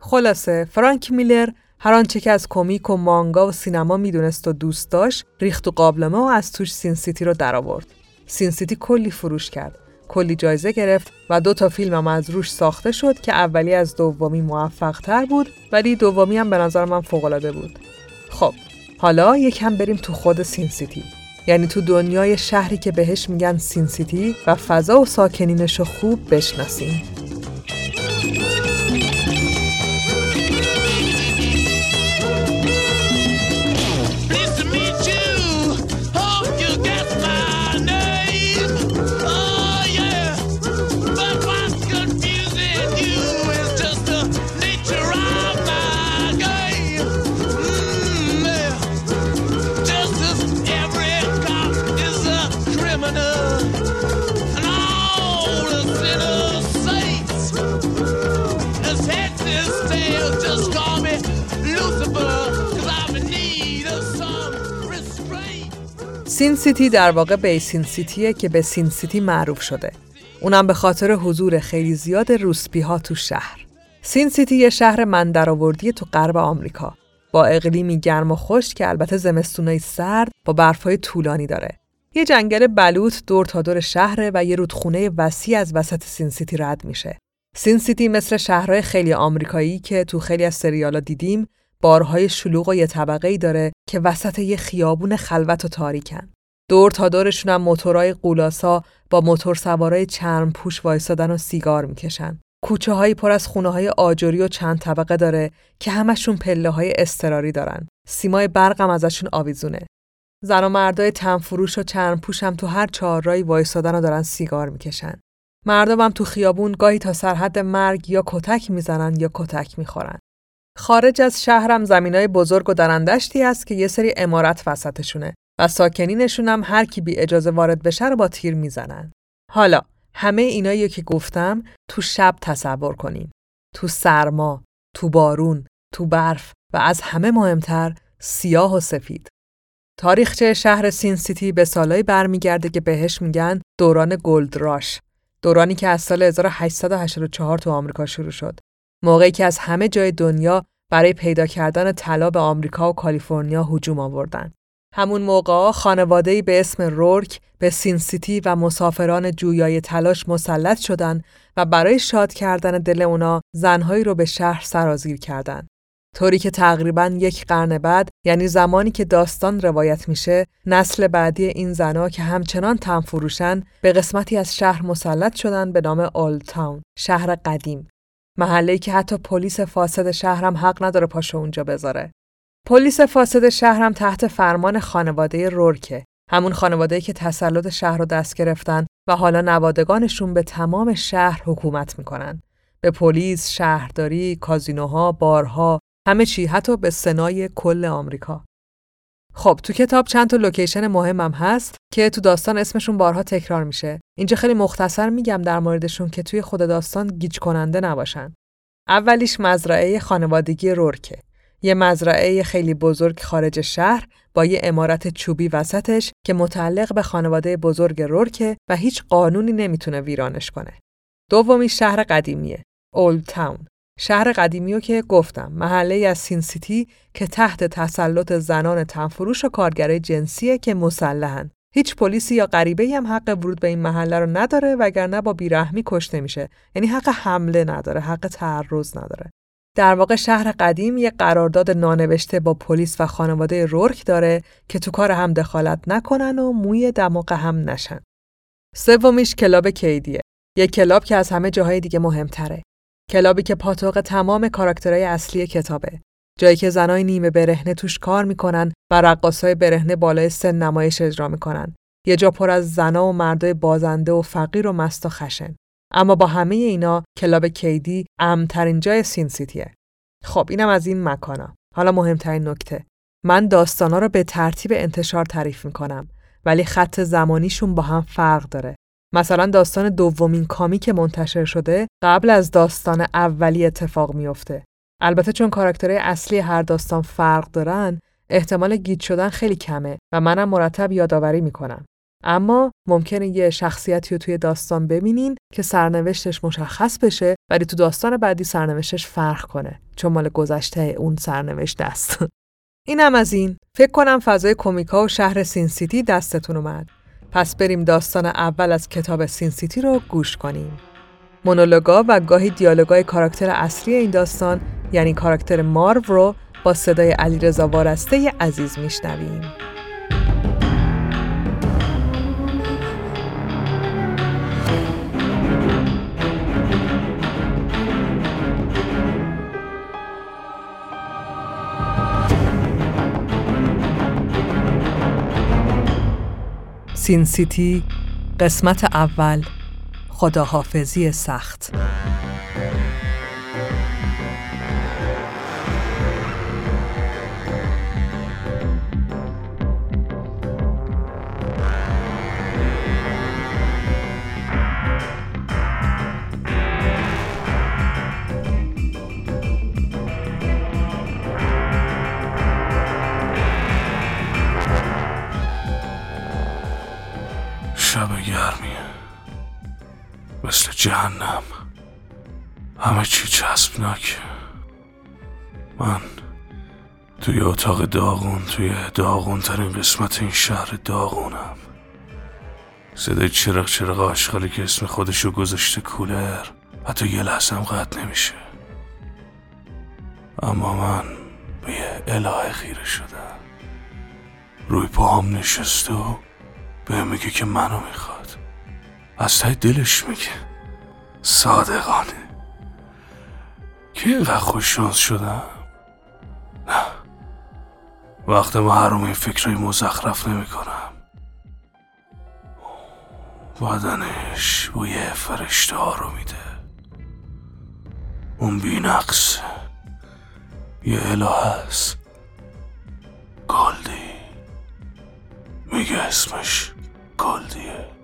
A: خلاصه فرانک میلر هر آنچه که از کمیک و مانگا و سینما می‌دونست و دوست داشت ریخت تو قابلمه و از توش Sin City رو درآورد. Sin City کلی فروش کرد. کلی جایزه گرفت و دو تا فیلم هم از روش ساخته شد که اولی از دومی موفق تر بود ولی دومی هم به نظر من فوق بود. خب حالا یکم بریم تو خود سین سیتی. یعنی تو دنیای شهری که بهش میگن سین سیتی و فضا و ساکنینش خوب بشناسیم. Sin City در واقع Basin City ه که به Sin City معروف شده. اونم به خاطر حضور خیلی زیاد روسپی ها تو شهر. Sin City یه شهر مندرآوردی تو غرب آمریکا با اقلیمی گرم و خشک که البته زمستونای سرد با برفهای طولانی داره. یه جنگل بلوط دور تا دور شهره و یه رودخونه وسیع از وسط Sin City رد میشه. Sin City مثل شهرهای خیالی آمریکایی که تو خیلی از سریالا دیدیم بارهای شلوغ و یه طبقه ای داره که وسط یه خیابون خلوت و تاریکن. دور تا دورشون هم موتورای قولاسا با موتور سوارای چرم پوش وایسادن و سیگار می‌کشن. کوچه هایی پر از خونه های آجوری و چند طبقه داره که همشون پله های استراری دارن. سیمای برقم ازشون آویزونه. زن و مردای تنفروش و چرم پوش هم تو هر چهارراهی وایسادن و دارن سیگار می‌کشن. مردم هم تو خیابون گاهی تا سرحد مرگ یا کتک می‌زنن یا کتک می‌خورن. خارج از شهرم زمینای بزرگ و درندشتی است که یه سری عمارت وسطشونه و ساکنینشون هم هر کی بی اجازه وارد بشه رو با تیر می‌زنن. حالا همه اینایی که گفتم تو شب تصور کنین. تو سرما، تو بارون، تو برف و از همه مهمتر سیاه و سفید. تاریخچه شهر Sin City به سالایی برمیگرده که بهش میگن دوران gold rush. دورانی که از سال 1884 تو آمریکا شروع شد. موقعی که از همه جای دنیا برای پیدا کردن طلا به آمریکا و کالیفرنیا هجوم آوردن. همون موقع خانواده‌ای به اسم رورک به سین سیتی و مسافران جویای تلاش مسلط شدند و برای شاد کردن دل اونا زنهایی رو به شهر سرازیر کردند. طوری که تقریبا یک قرن بعد یعنی زمانی که داستان روایت میشه نسل بعدی این زنها که همچنان تن فروشن به قسمتی از شهر مسلط شدن به نام اولد تاون شهر قدیم محله‌ای که حتی پلیس فاسد شهرم حق نداره پاشو اونجا بذاره پلیس فاسد شهرم تحت فرمان خانواده رورکه همون خانواده که تسلط شهر رو دست گرفتن و حالا نوادگانشون به تمام شهر حکومت می‌کنن. به پلیس، شهرداری، کازینوها، بارها، همه چی حتی به سنای کل آمریکا. خب تو کتاب چند تا لوکیشن مهمم هست که تو داستان اسمشون بارها تکرار میشه. اینجا خیلی مختصر میگم در موردشون که توی خود داستان گیج کننده نباشن. اولیش مزرعه خانوادگی رورکه. یه مزرعه خیلی بزرگ خارج شهر با یه امارت چوبی وسطش که متعلق به خانواده بزرگ رورکه و هیچ قانونی نمی‌تونه ویرانش کنه. دومی شهر قدیمیه، اولد تاون. شهر قدیمی که گفتم محله از سین سیتی که تحت تسلط زنان تنفروش و کارگرای جنسیه که مسلحن. هیچ پلیسی یا غریبه هم حق ورود به این محله رو نداره وگرنه با بیرحمی کشته میشه. یعنی حق حمله نداره، حق تعرض نداره. در واقع شهر قدیم یک قرارداد نانوشته با پلیس و خانواده رورک داره که تو کار هم دخالت نکنن و موی دماغ هم نشن. سومیش کلاب کیدیه. یک کلاب که از همه جاهای دیگه مهمتره. کلابی که پاتوق تمام کاراکترهای اصلی کتابه. جایی که زنای نیمه برهنه توش کار می‌کنن و رقاصای برهنه بالای سن نمایش اجرا می‌کنن. یه جا پر از زنا و مردای بازنده و فقیر و مست و خشن. اما با همه اینا کلاب کیدی امترین جای سین سیتیه. خب اینم از این مکانا. حالا مهمترین نکته. من داستانا رو به ترتیب انتشار تعریف می‌کنم ولی خط زمانیشون با هم فرق داره. مثلا داستان دومین کامی که منتشر شده قبل از داستان اولی اتفاق میافته. البته چون کاراکترهای اصلی هر داستان فرق دارن، احتمال گیج شدن خیلی کمه و منم مرتب یادآوری می‌کنم. اما ممکنه یه شخصیتی رو توی داستان ببینین که سرنوشتش مشخص بشه ولی تو داستان بعدی سرنوشتش فرق کنه چون مال گذشته اون سرنوشت است. اینم از این. فکر کنم فضای کمیکا و شهر Sin City دستتون اومد. پس بریم داستان اول از کتاب Sin City رو گوش کنیم. مونولوگا و گاهی دیالوگای کاراکتر اصلی این داستان یعنی کاراکتر مارو رو با صدای علیرضا وارسته عزیز میشنویم. سین سیتی قسمت اول خداحافظی سخت.
C: جهنم. همه چی چسبناک. من توی اتاق داغون توی داغون ترین قسمت این شهر داغونم. صدای چرق چرق آشغالی که اسم خودشو گذاشته کولر حتی یه لحظه هم قطع نمیشه. اما من به یه الهه خیره شدم. روی پاهم نشسته و به میگه که منو می‌خواد. از تای دلش میگه. صادقانه. که اینقدر خوش شانس شدم؟ نه. وقت ما هر این فکرهای مزخرف نمی کنم بدنش بوی فرشته ها رو میده. اون بینقص. یه اله هست گلدی. میگه اسمش گلدیه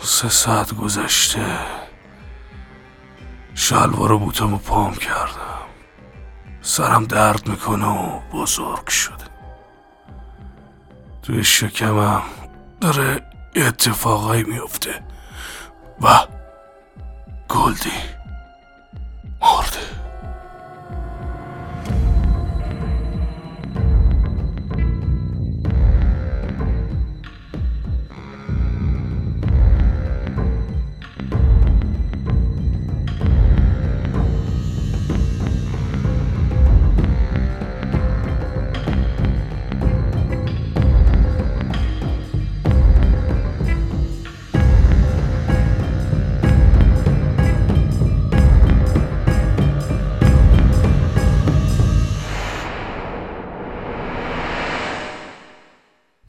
C: سه ساعت گذشته. شلوار بوتم پام کردم. سرم درد می‌کنه و بزرگ شده. توی شکمم داره اتفاقایی میفته و گلدی مرده.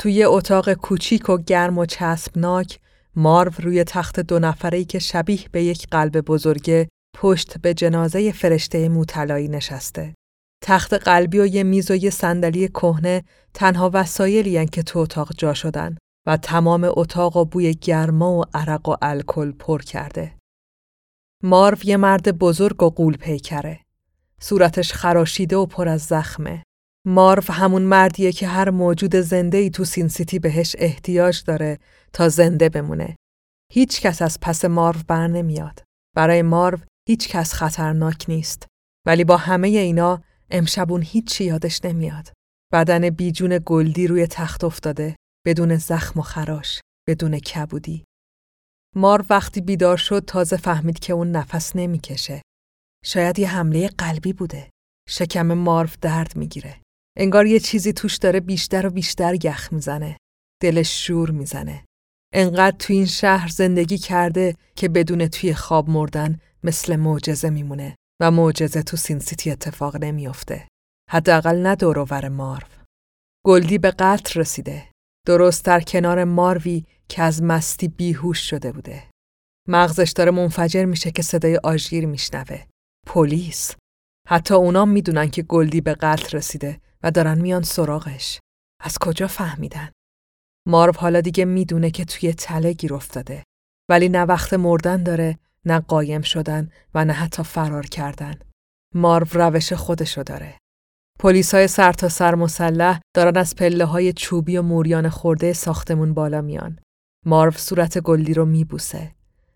A: توی اتاق کوچیک و گرم و چسبناک مارو روی تخت دو نفره‌ای که شبیه به یک قلب بزرگه پشت به جنازه فرشته موطلایی نشسته. تخت قلبی و یه میز و یه صندلی کهنه تنها وسایلی که تو اتاق جا شدن و تمام اتاق و بوی گرما و عرق و الکل پر کرده. مارو یه مرد بزرگ و قول پیکره. صورتش خراشیده و پر از زخمه. مارو همون مردیه که هر موجود زنده ای تو سین سیتی بهش احتیاج داره تا زنده بمونه. هیچ کس از پس مارو بر نمیاد. برای مارو هیچ کس خطرناک نیست. ولی با همه اینا امشبون هیچی یادش نمیاد. بدن بیجون گلدی روی تخت افتاده بدون زخم و خراش، بدون کبودی. مار وقتی بیدار شد تازه فهمید که اون نفس نمی‌کشه. شاید یه حمله قلبی بوده. شکم مارف درد می‌گیره. انگار یه چیزی توش داره بیشتر و بیشتر یخ می‌زنه. دلش شور می‌زنه. انقدر تو این شهر زندگی کرده که بدون توی خواب مردن مثل معجزه میمونه و معجزه تو سین سیتی اتفاق نمیافته. حداقل نه دورور مارو. گلدی به قتل رسیده. درست در کنار ماروی که از مستی بیهوش شده بوده. مغزش داره منفجر میشه که صدای آژیر میشنوه. پلیس. حتی اونا می‌دونن که گلدی به قتل رسیده و دارن میان سراغش. از کجا فهمیدن؟ مارو حالا دیگه می‌دونه که توی تله گیر افتاده. ولی نه وقت مردن داره، نه قایم شدن و نه حتی فرار کردن. مارو روش خودشو داره. پلیس های سر تا سر مسلح دارن از پله های چوبی و موریان خورده ساختمون بالا میان. مارو صورت گلدی رو میبوسه.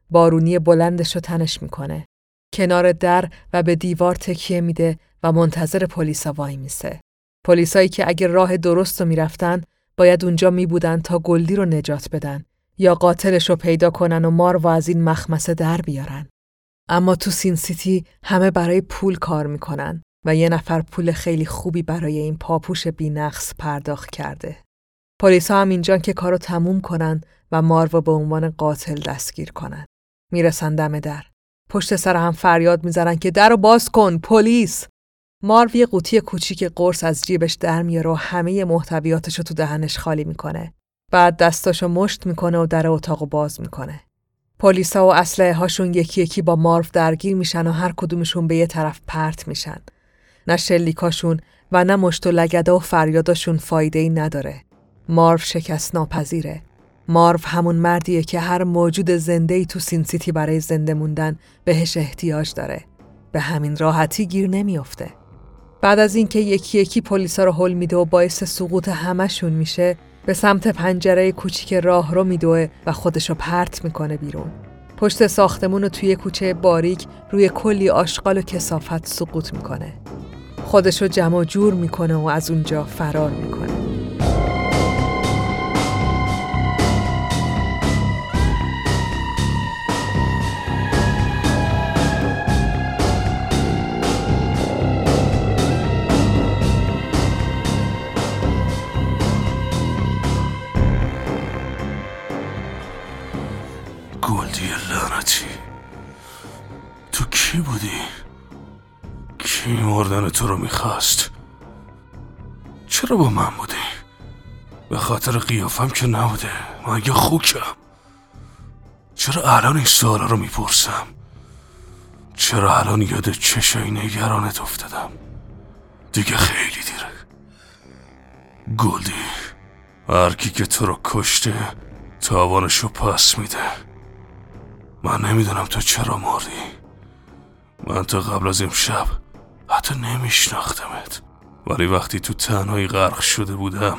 A: بارونی بلندش رو تنش می‌کنه. کنار در و به دیوار تکیه میده و منتظر پلیسا وای میسه. پلیسایی که اگه راه درست رو می‌رفتن باید اونجا می بودن تا گلدی رو نجات بدن یا قاتلش رو پیدا کنن و مارو از این مخمسه در بیارن. اما تو Sin City همه برای پول کار می‌کنن و یه نفر پول خیلی خوبی برای این پاپوش بینقص پرداخت کرده. پلیس هم اینجا که کارو تموم کنن و مارو به عنوان قاتل دستگیر کنن. می‌رسن دم در. پشت سر هم فریاد می‌زنن که در رو باز کن پلیس مارو یه قوطی کوچیک قرص از جیبش در میاره و همه محتویاتش رو تو دهنش خالی می‌کنه. بعد دستاشو مشت می‌کنه و در اتاقو باز می‌کنه. پلیسا و اسلحه هاشون یکی یکی با مارو درگیر میشن و هر کدومشون به یه طرف پرت میشن. نه شلیکاشون و نه مشت و لگده و فریاداشون فایده ای نداره. مارو شکست ناپذیره. مارو همون مردیه که هر موجود زنده ای تو سین سیتی برای زنده موندن بهش احتیاج داره. به همین راحتی گیر نمیافته. بعد از اینکه یکی یکی پلیسا رو هل میده و باعث سقوط همشون میشه به سمت پنجره کوچیک راه رو میدوه و خودشو پرت می‌کنه بیرون. پشت ساختمون رو توی کوچه باریک روی کلی آشغال و کسافت سقوط می‌کنه. خودشو جمع و جور می‌کنه و از اونجا فرار می‌کنه.
C: کی مردن تو رو می‌خواست؟ چرا با من بودی؟ به خاطر قیافم که نبوده. مگه خوکم؟ چرا الان این سوالا رو می‌پرسم؟ چرا الان یاد چشای نگرانت افتادم؟ دیگه خیلی دیره گلدی هرکی که تو رو کشته تاوانشو پس میده. من نمی‌دونم تو چرا مردی. من تا قبل از امشب حتی نمیشناختمت. ولی وقتی تو تنهایی غرق شده بودم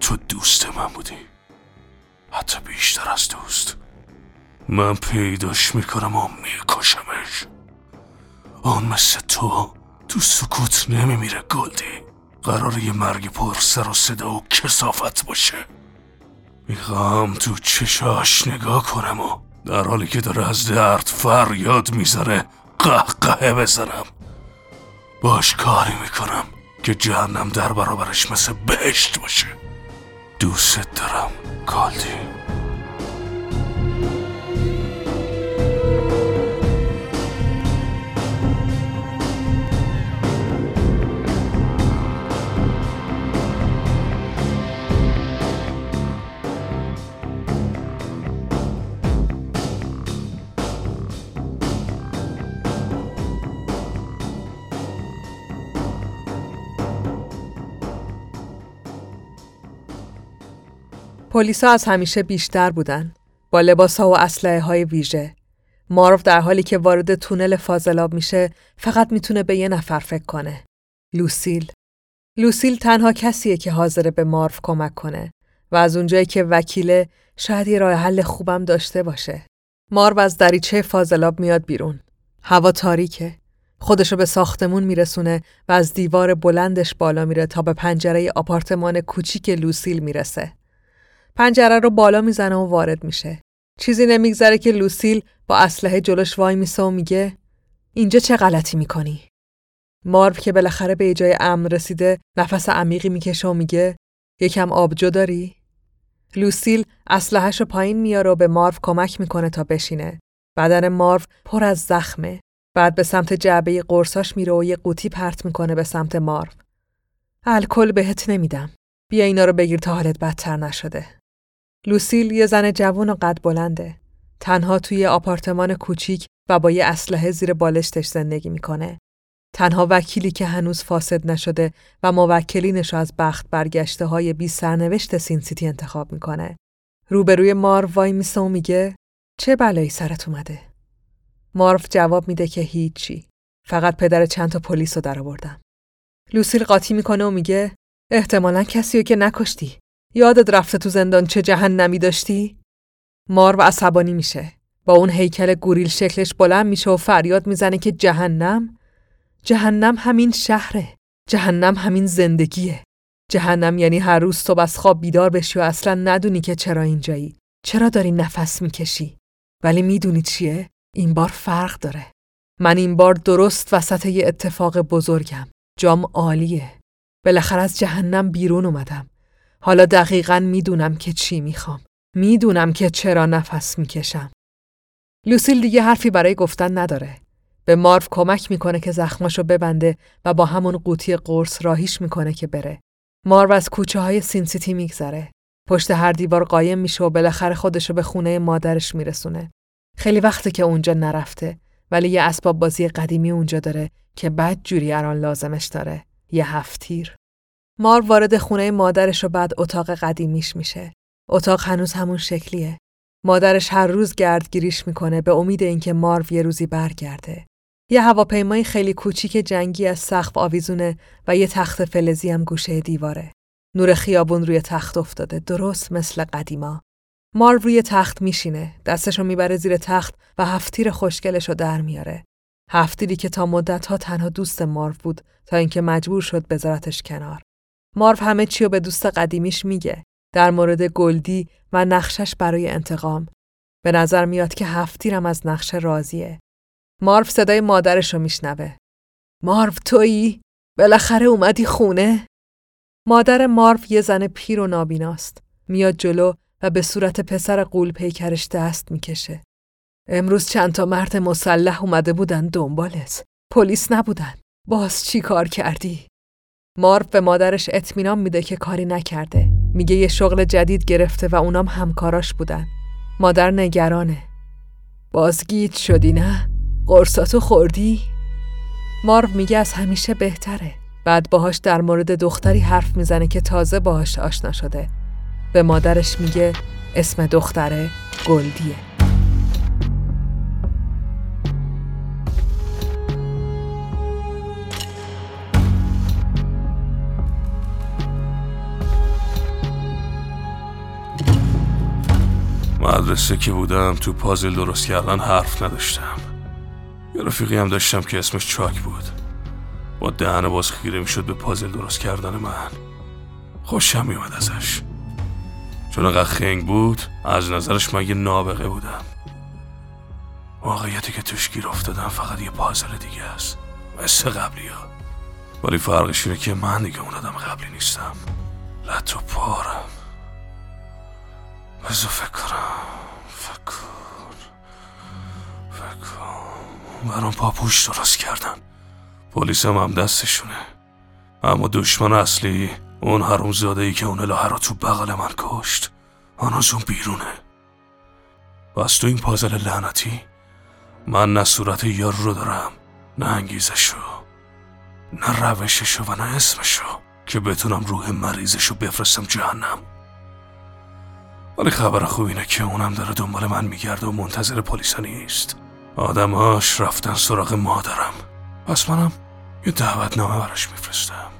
C: تو دوست من بودی. حتی بیشتر از دوست. من پیداش می‌کنم و میکشمش. آن مثل تو تو سکوت نمیمیره گلدی. قرار یه مرگ پر سر و صدا و کسافت باشه. می‌خوام تو چشاش نگاه کنم و در حالی که داره از درد فریاد می‌زنه قهقهه بزنم. باش کاری می‌کنم که جهنم در برابرش مثل بهشت باشه. دوست دارم کالدی.
A: پلیسا از همیشه بیشتر بودن با لباس و اسلحه های ویژه. مارو در حالی که وارد تونل فاضلاب میشه فقط می‌تونه به یه نفر فکر کنه. لوسیل. لوسیل تنها کسیه که حاضره به مارو کمک کنه و از اونجایی که وکیله شاید یه راه حل خوبم داشته باشه. مارو از دریچه فاضلاب میاد بیرون. هوا تاریکه. خودشو به ساختمون میرسونه و از دیوار بلندش بالا میره تا به پنجره آپارتمان کوچیک لوسیل می‌رسه. پنجره رو بالا می‌زنه و وارد میشه. چیزی نمیگذره که لوسیل با اسلحه جلوش وای میسه و میگه اینجا چه غلطی می‌کنی؟ مارو که بالاخره به جای امن رسیده نفس عمیقی می‌کشه و میگه یکم آبجو داری؟ لوسیل اسلحهش رو پایین میاره و به مارو کمک می‌کنه تا بشینه. بدن مارو پر از زخمه. بعد به سمت جعبه قرصاش میره و یه قوطی پرت می‌کنه به سمت مارو. الکل بهت نمیدم. بیا اینا رو بگیر تا حالت بدتر نشده. لوسیل یه زن جوون و قد بلنده. تنها توی آپارتمان کوچیک و با یه اسلحه زیر بالشتش زندگی می‌کنه. تنها وکیلی که هنوز فاسد نشده و موکلینش از بخت برگشته های بی سرنوشت سین سیتی انتخاب می‌کنه. روبروی مارو وای میسه و میگه چه بلایی سرت اومده؟ مارف جواب میده که هیچی. فقط پدر چند تا پلیس رو درآوردم. لوسیل قاطی می‌کنه و میگه احتمالا کسی رو که نکشتی. یادت رفته تو زندان چه جهنمی داشتی؟ مار و عصبانی میشه. با اون هیکل گوریل شکلش بلند میشه و فریاد می‌زنه که جهنم؟ جهنم همین شهره. جهنم همین زندگیه. جهنم یعنی هر روز صبح از خواب بیدار بشی و اصلا ندونی که چرا اینجایی. چرا داری نفس می‌کشی؟ ولی می‌دونی چیه؟ این بار فرق داره. من این بار درست وسط یه اتفاق بزرگم. جام عالیه. بالاخره از جهنم بیرون اومدم. حالا دقیقا می‌دونم که چی می‌خوام. می‌دونم که چرا نفس می‌کشم. لوسیل دیگه حرفی برای گفتن نداره. به مارف کمک می‌کنه که زخماشو ببنده و با همون قوطی قرص راهیش می‌کنه که بره. مارو از کوچه های Sin City میگذره. پشت هر دیوار قایم میشه و بالاخره خودشو به خونه مادرش میرسونه. خیلی وقته که اونجا نرفته ولی یه اسباب بازی قدیمی اونجا داره که بد جوری الان لازمش داره. یه هفتیر. مار وارد خونه مادرش و بعد اتاق قدیمیش میشه. اتاق هنوز همون شکلیه. مادرش هر روز گردگیریش می‌کنه به امید اینکه مارو یه روزی برگرده. یه هواپیمای خیلی کوچیک جنگی از سقف آویزونه و یه تخت فلزی هم گوشه دیواره. نور خیابون روی تخت افتاده درست مثل قدیما. مار روی تخت میشینه، دستشو می‌بره زیر تخت و هفتیر خوشگلشو در میاره. هفتیری که تا مدتها تنها دوست مارو بود تا اینکه مجبور شد بذارتش کنار. مارو همه چی رو به دوست قدیمیش میگه در مورد گلدی و نقشش برای انتقام. به نظر میاد که هفتیرم از نقشه راضیه. مارو صدای مادرش رو میشنوه. مارو تویی؟ بالاخره اومدی خونه؟ مادر مارو یه زن پیر و نابیناست. میاد جلو و به صورت پسر قول پیکرش دست می‌کشه. امروز چند تا مرد مسلح اومده بودن دنبالت. پلیس نبودن. باز چی کار کردی؟ مارو به مادرش اطمینان میده که کاری نکرده. میگه یه شغل جدید گرفته و اونام همکاراش بودن. مادر نگرانه. باز گیت شدی نه؟ قرصاتو خوردی؟ مارو میگه از همیشه بهتره. بعد باهاش در مورد دختری حرف می‌زنه که تازه باهاش آشنا شده. به مادرش میگه اسم دختره گلدیه.
C: مدرسه که بودم تو پازل درست کردن حرف نداشتم. یه رفیقی هم داشتم که اسمش چاک بود. با دهن باز خیره می‌شد به پازل درست کردن من. خوشم میومد ازش. چون اقدر خنگ بود از نظرش من یه نابغه بودم. واقعیتی که توش گیر افتادم فقط یه پازل دیگه است. مثل قبلی ها ولی فرقش اینه که من دیگه اون آدم قبلی نیستم. لط و پارم. بذار فکر کنم فکر فکر برام پاپوش درست کردن پلیس هم, هم دستشونه. اما دشمن اصلی اون حروم زاده ای که اون الهه رو تو بغل من کشت آن از اون بیرونه. بس تو این پازل لعنتی من نه صورت یار رو دارم نه انگیزشو نه روششو و نه اسمشو که بتونم روح مریضشو بفرستم جهنم. ولی خبر خوب اینه که اونم داره دنبال من میگرده و منتظر پلیسا نیست. آدماش رفتن سراغ مادرم. پس منم یه دعوتنامه براش میفرستم.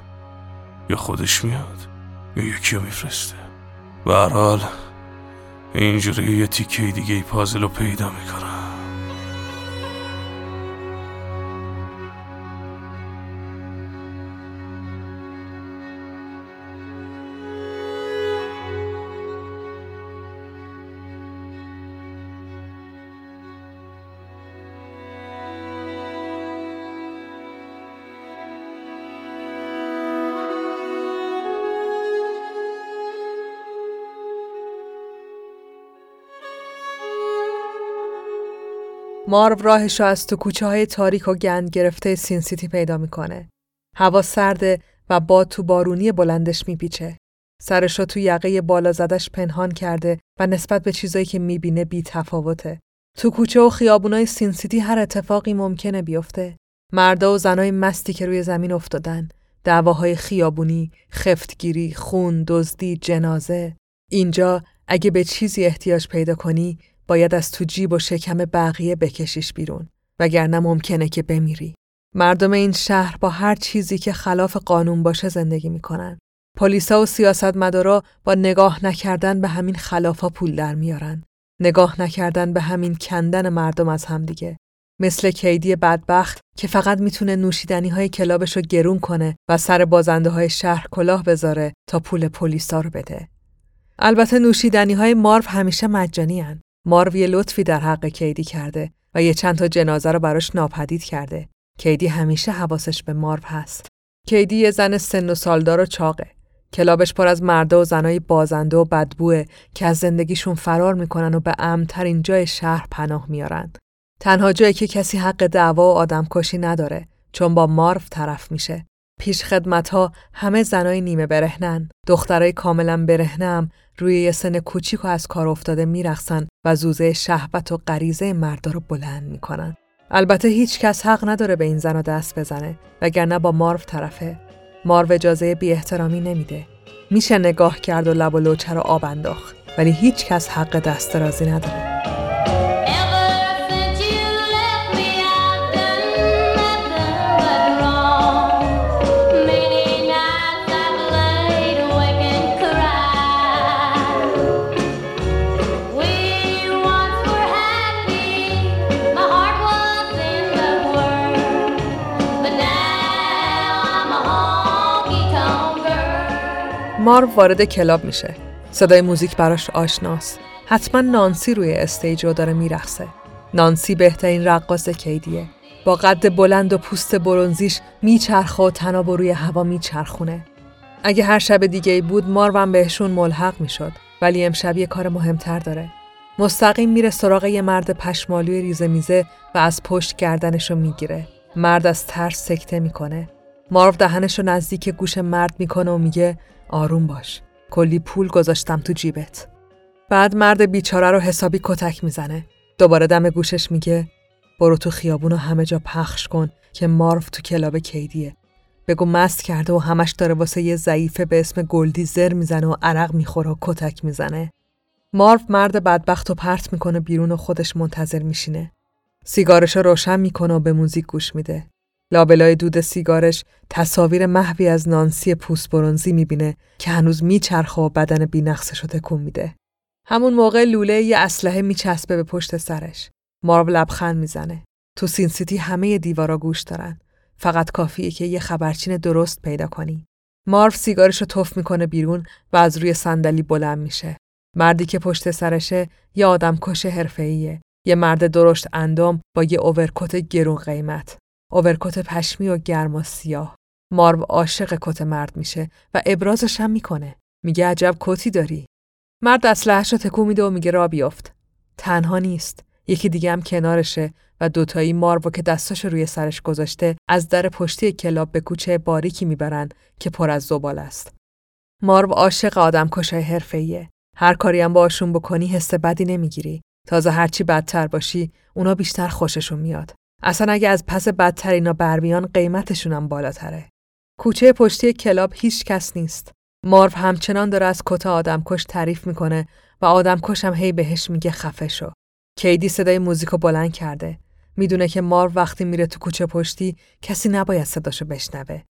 C: یا خودش میاد یا یکی رو میفرسته. به حال اینجوری یه تیکه دیگه پازل رو پیدا می‌کنم.
A: مارو راهش از تو کوچه های تاریک و گند گرفته سین سیتی پیدا می‌کنه. هوا سرده و باد تو بارونی بلندش میپیچه. سرش رو تو یقه بالا زدش پنهان کرده و نسبت به چیزایی که می‌بینه بی تفاوته. تو کوچه و خیابونای سین سیتی هر اتفاقی ممکنه بیفته. مردا و زنای مستی که روی زمین افتادن، دعواهای خیابونی، خفتگیری، خون، دزدی، جنازه. اینجا اگه به چیزی احتیاج پیدا کنی باید از تو جیب و شکم بقیه بکشیش بیرون وگرنه ممکنه که بمیری. مردم این شهر با هر چیزی که خلاف قانون باشه زندگی می‌کنن. پلیسا و سیاستمدارا با نگاه نکردن به همین خلافا پول در میارن. نگاه نکردن به همین کندن مردم از همدیگه. مثل کیدی بدبخت که فقط می‌تونه نوشیدنی های کلابش رو گرون کنه و سر بازنده های شهر کلاه بذاره تا پول پلیسا رو بده. البته نوشیدنی های مارو همیشه مجانی هن. مارو یه لطفی در حق کیدی کرده و یه چند تا جنازه رو براش ناپدید کرده. کیدی همیشه حواسش به مارو هست. کیدی یه زن سن و سالدار و چاقه. کلابش پر از مرده و زنای بازنده و بدبوه که از زندگیشون فرار می‌کنن و به امترین جای شهر پناه میارن. تنها جایی که کسی حق دعوا و آدمکشی نداره چون با مارف طرف میشه. پیش خدمت ها همه زنای نیمه برهنن. دخترای کاملا برهنم روی یه سن کوچیک و از کار افتاده میرخصن و زوزه شهوت و غریزه مردا رو بلند می‌کنن. البته هیچ کس حق نداره به این زن دست بزنه وگرنه با مارو طرفه. مارو اجازه بی احترامی نمیده. میشه نگاه کرد و لب و لوچه رو آب انداخت ولی هیچ کس حق دست درازی نداره. مارو وارد کلاب میشه. صدای موزیک براش آشناست. حتما نانسی روی stage رو داره میرخصه. نانسی بهترین رقاص کیدیه. با قد بلند و پوست برونزیش میچرخه و طناب روی هوا میچرخونه. اگه هر شب دیگه ای بود ماروم بهشون ملحق می‌شد ولی امشب یه کار مهمتر داره. مستقیم میره سراغ یه مرد پشمالوی ریزه میزه و از پشت گردنشو می‌گیره. مرد از ترس سکته می‌کنه. مارو دهنشو نزدیک گوش مرد می‌کنه و میگه آروم باش. کلی پول گذاشتم تو جیبت. بعد مرد بیچاره رو حسابی کتک می‌زنه. دوباره دم گوشش میگه برو تو خیابون و همه جا پخش کن که مارف تو کلاب کیدیه. بگو مست کرده و همش داره واسه یه ضعیفه به اسم گلدی زر می‌زنه و عرق می‌خوره و کتک می‌زنه. مارف مرد بدبخت و پرت می‌کنه بیرون و خودش منتظر میشینه. سیگارش روشن می‌کنه و به موزیک گوش میده. لابلای دود سیگارش تصاویر محوی از نانسی پوست برونزی می‌بینه که هنوز میچرخه و بدن بینقصش رو تکون میده. همون موقع لوله یه اسلحه میچسبه به پشت سرش. مارو لبخند می‌زنه. تو سین سیتی همه دیوارا گوش دارن. فقط کافیه که یه خبرچین درست پیدا کنی. مارف سیگارش رو تف می‌کنه بیرون و از روی صندلی بلند میشه. مردی که پشت سرشه یه آدم کش حرفه‌ایه. یه مرد درشت اندام با یه اوورکوت گرون قیمت. اوورکوت پشمی و گرم و سیاه. مارو عاشق کت مرد میشه و ابرازش هم می‌کنه. میگه عجب کتی داری. مرد اسلحه‌اش رو تکون میده و میگه را بیافت. تنها نیست. یکی دیگه هم کنارشه و دوتایی مارو که دستاشو روی سرش گذاشته از در پشتی کلاب به کوچه باریکی می‌برن که پر از زبال است. مارو عاشق آدم کشای حرفه‌ایه. هر کاری هم باشون بکنی حس بدی نمی‌گیری. تازه هرچی بدتر باشی اونا بیشتر خوششون میاد. اصلا اگه از پس بدتر اینا برمیان قیمتشون هم بالاتره. کوچه پشتی کلاب هیچ کس نیست. مارو همچنان داره از کت آدمکش تعریف می‌کنه و آدمکش هم هی بهش میگه خفه شو. کیدی صدای موزیکو بلند کرده. می‌دونه که مارو وقتی میره تو کوچه پشتی کسی نباید صداشو بشنوه.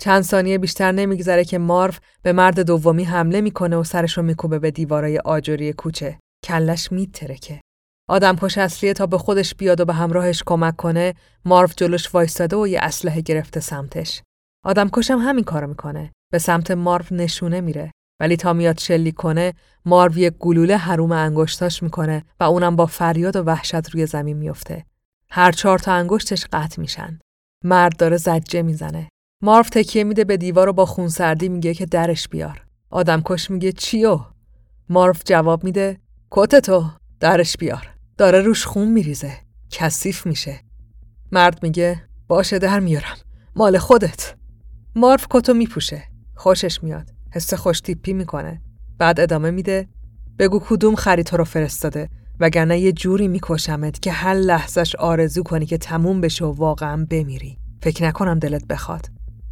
A: چند ثانیه بیشتر نمیگذره که مارو به مرد دومی حمله می‌کنه و سرشو میکوبه به دیوارای آجوری کوچه. کلش میترکه. آدم کش اصلیه تا به خودش بیاد و به همراهش کمک کنه مارو جلوش وایستاده و یه اسلحه گرفته سمتش. آدم کشم همین کارو می‌کنه. به سمت مارو نشونه میره. ولی تا میاد شلیک کنه مارو یک گلوله حروم انگشتاش می‌کنه و اونم با فریاد و وحشت روی زمین میفته. هر چهار تا انگشتش قطع میشن. مرد داره زجه می‌زنه. مارو تکیه میده به دیوار و با خونسردی میگه که درش بیار. آدم کش میگه چیو؟ مارو جواب میده کت تو درش بیار. داره روش خون میریزه. کثیف میشه. مرد میگه باشه در میارم. مال خودت. مارو کتو میپوشه. خوشش میاد. حس خوش تیپی می‌کنه. بعد ادامه میده بگو کدوم خرید تو رو فرستاده وگرنه یه جوری میکشمت که هر لحظش آرزو کنی که تموم بشه و واقعا بمیری. فکر نکنم دلت بخواد.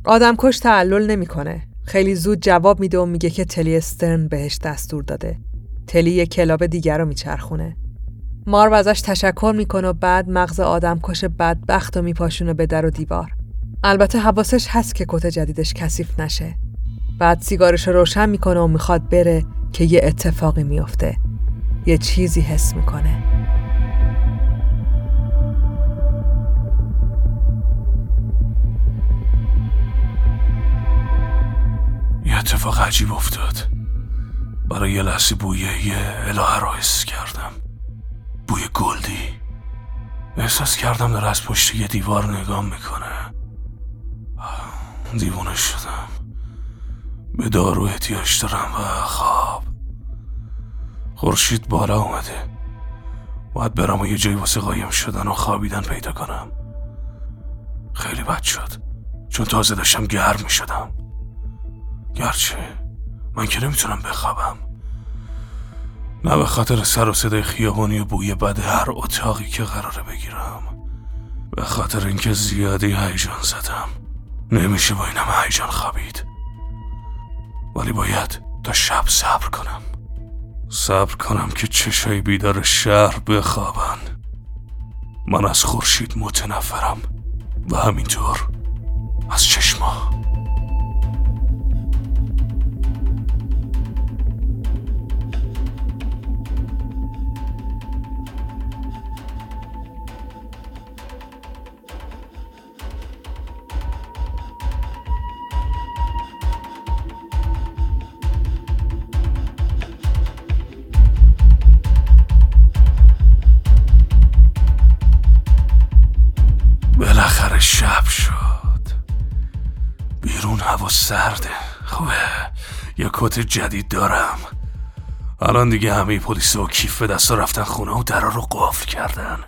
A: آدم کش تعلل نمی‌کنه. خیلی زود جواب میده و میگه که تلی استرن بهش دستور داده. تلی یه کلاب دیگر رو میچرخونه. مارو ازش تشکر می‌کنه و بعد مغز آدم کش بدبخت و میپاشونه به در و دیوار. البته حواسش هست که کت جدیدش کثیف نشه. بعد سیگارش رو روشن می‌کنه و می‌خواد بره که یه اتفاقی میافته. یه چیزی حس می‌کنه.
C: یه اتفاق عجیب افتاد. برای یه لحظه بوی یه الهه رو حس کردم. بوی گلدی. احساس کردم داره از پشت یه دیوار نگاه می‌کنه. دیوونه شدم. به دارو احتیاج دارم و خواب خورشید بالا اومده باید برم و یه جایی واسه قایم شدن و خوابیدن پیدا کنم خیلی بد شد چون تازه داشتم گرم می شدم گرچه من که نمی‌تونم بخوابم نه به خاطر سر و صدای خیابانی و بوی بد هر اتاقی که قراره بگیرم. به خاطر اینکه زیادی هیجان زدم. نمیشه با اینم هیجان خوابید. ولی باید تا شب صبر کنم. صبر کنم که چشای بیدار شهر بخوابن. من از خورشید متنفرم. و همینطور از چشما. سرده. خوبه. یه کت جدید دارم. الان دیگه همه پلیس و کیف به دستا رفتن خونه و درا رو قفل کردن.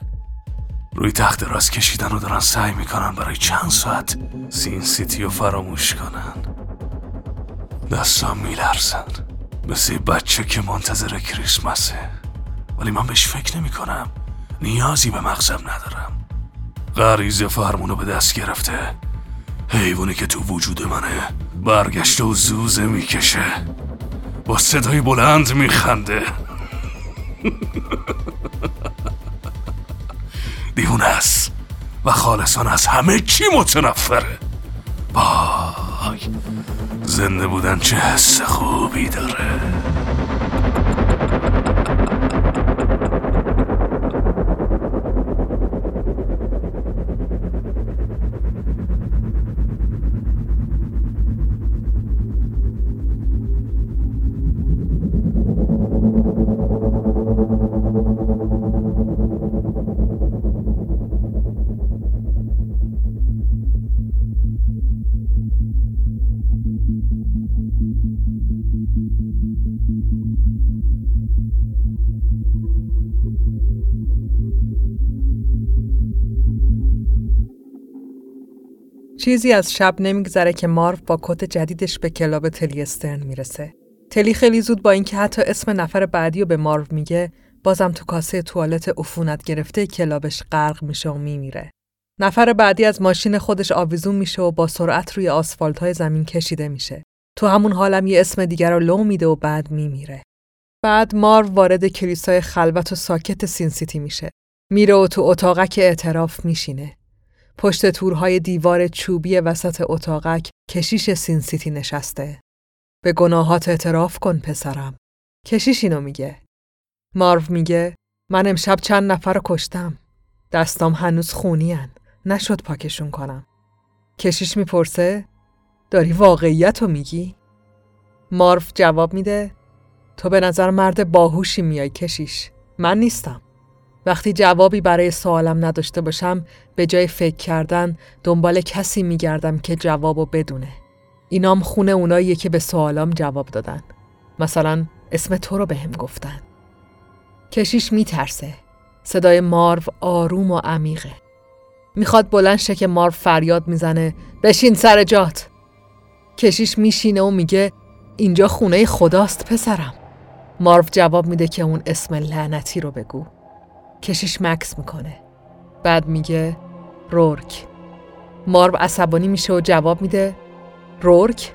C: روی تخت راست کشیدن و دارن سعی می‌کنن برای چند ساعت سین سیتی رو فراموش کنن. دستان میلرزن. مثل بچه که منتظر کریسمسه. ولی من بهش فکر نمی کنم نیازی به مغزم ندارم. غریزه فرمونو به دست گرفته. حیوانی که تو وجود منه. برگشته و زوزه می‌کشه. با صدای بلند میخنده. دیوونه است و خالصان از همه چی متنفره. وای زنده بودن چه حس خوبی داره.
A: چیزی از شب نمیگذره که مارو با کت جدیدش به کلاب تلی استرن می‌رسه. تلی خیلی زود با اینکه حتی اسم نفر بعدی رو به مارو میگه بازم تو کاسه توالت عفونت گرفته کلابش غرق میشه و میمیره. نفر بعدی از ماشین خودش آویزون میشه و با سرعت روی آسفالت های زمین کشیده میشه. تو همون حالم یه اسم دیگر رو لو میده و بعد میمیره. بعد مارو وارد کلیسای خلوت و ساکت Sin City میشه. میره و تو اتاقک اعتراف میشینه. پشت تورهای دیوار چوبی وسط اتاقک کشیش Sin City نشسته. به گناهات اعتراف کن پسرم. کشیش اینو میگه. مارو میگه من امشب چند نفر کشتم. دستام هنوز خونی هن. نشد پاکشون کنم. کشیش می‌پرسه داری واقعیت رو میگی؟ مارف جواب میده تو به نظر مرد باهوشی میای کشیش. من نیستم. وقتی جوابی برای سوالم نداشته باشم به جای فکر کردن دنبال کسی میگردم که جوابو بدونه. اینام خونه اوناییه که به سوالام جواب دادن. مثلا اسم تو رو بهم گفتن. کشیش میترسه. صدای مارو آروم و عمیقه. می‌خواد بلند شه که مارو فریاد می‌زنه بشین سر جات. کشیش میشینه و میگه اینجا خونه خداست پسرم. مارو جواب میده که اون اسم لعنتی رو بگو. کشیش مکس می‌کنه. بعد میگه رورک. مارو عصبانی میشه و جواب میده رورک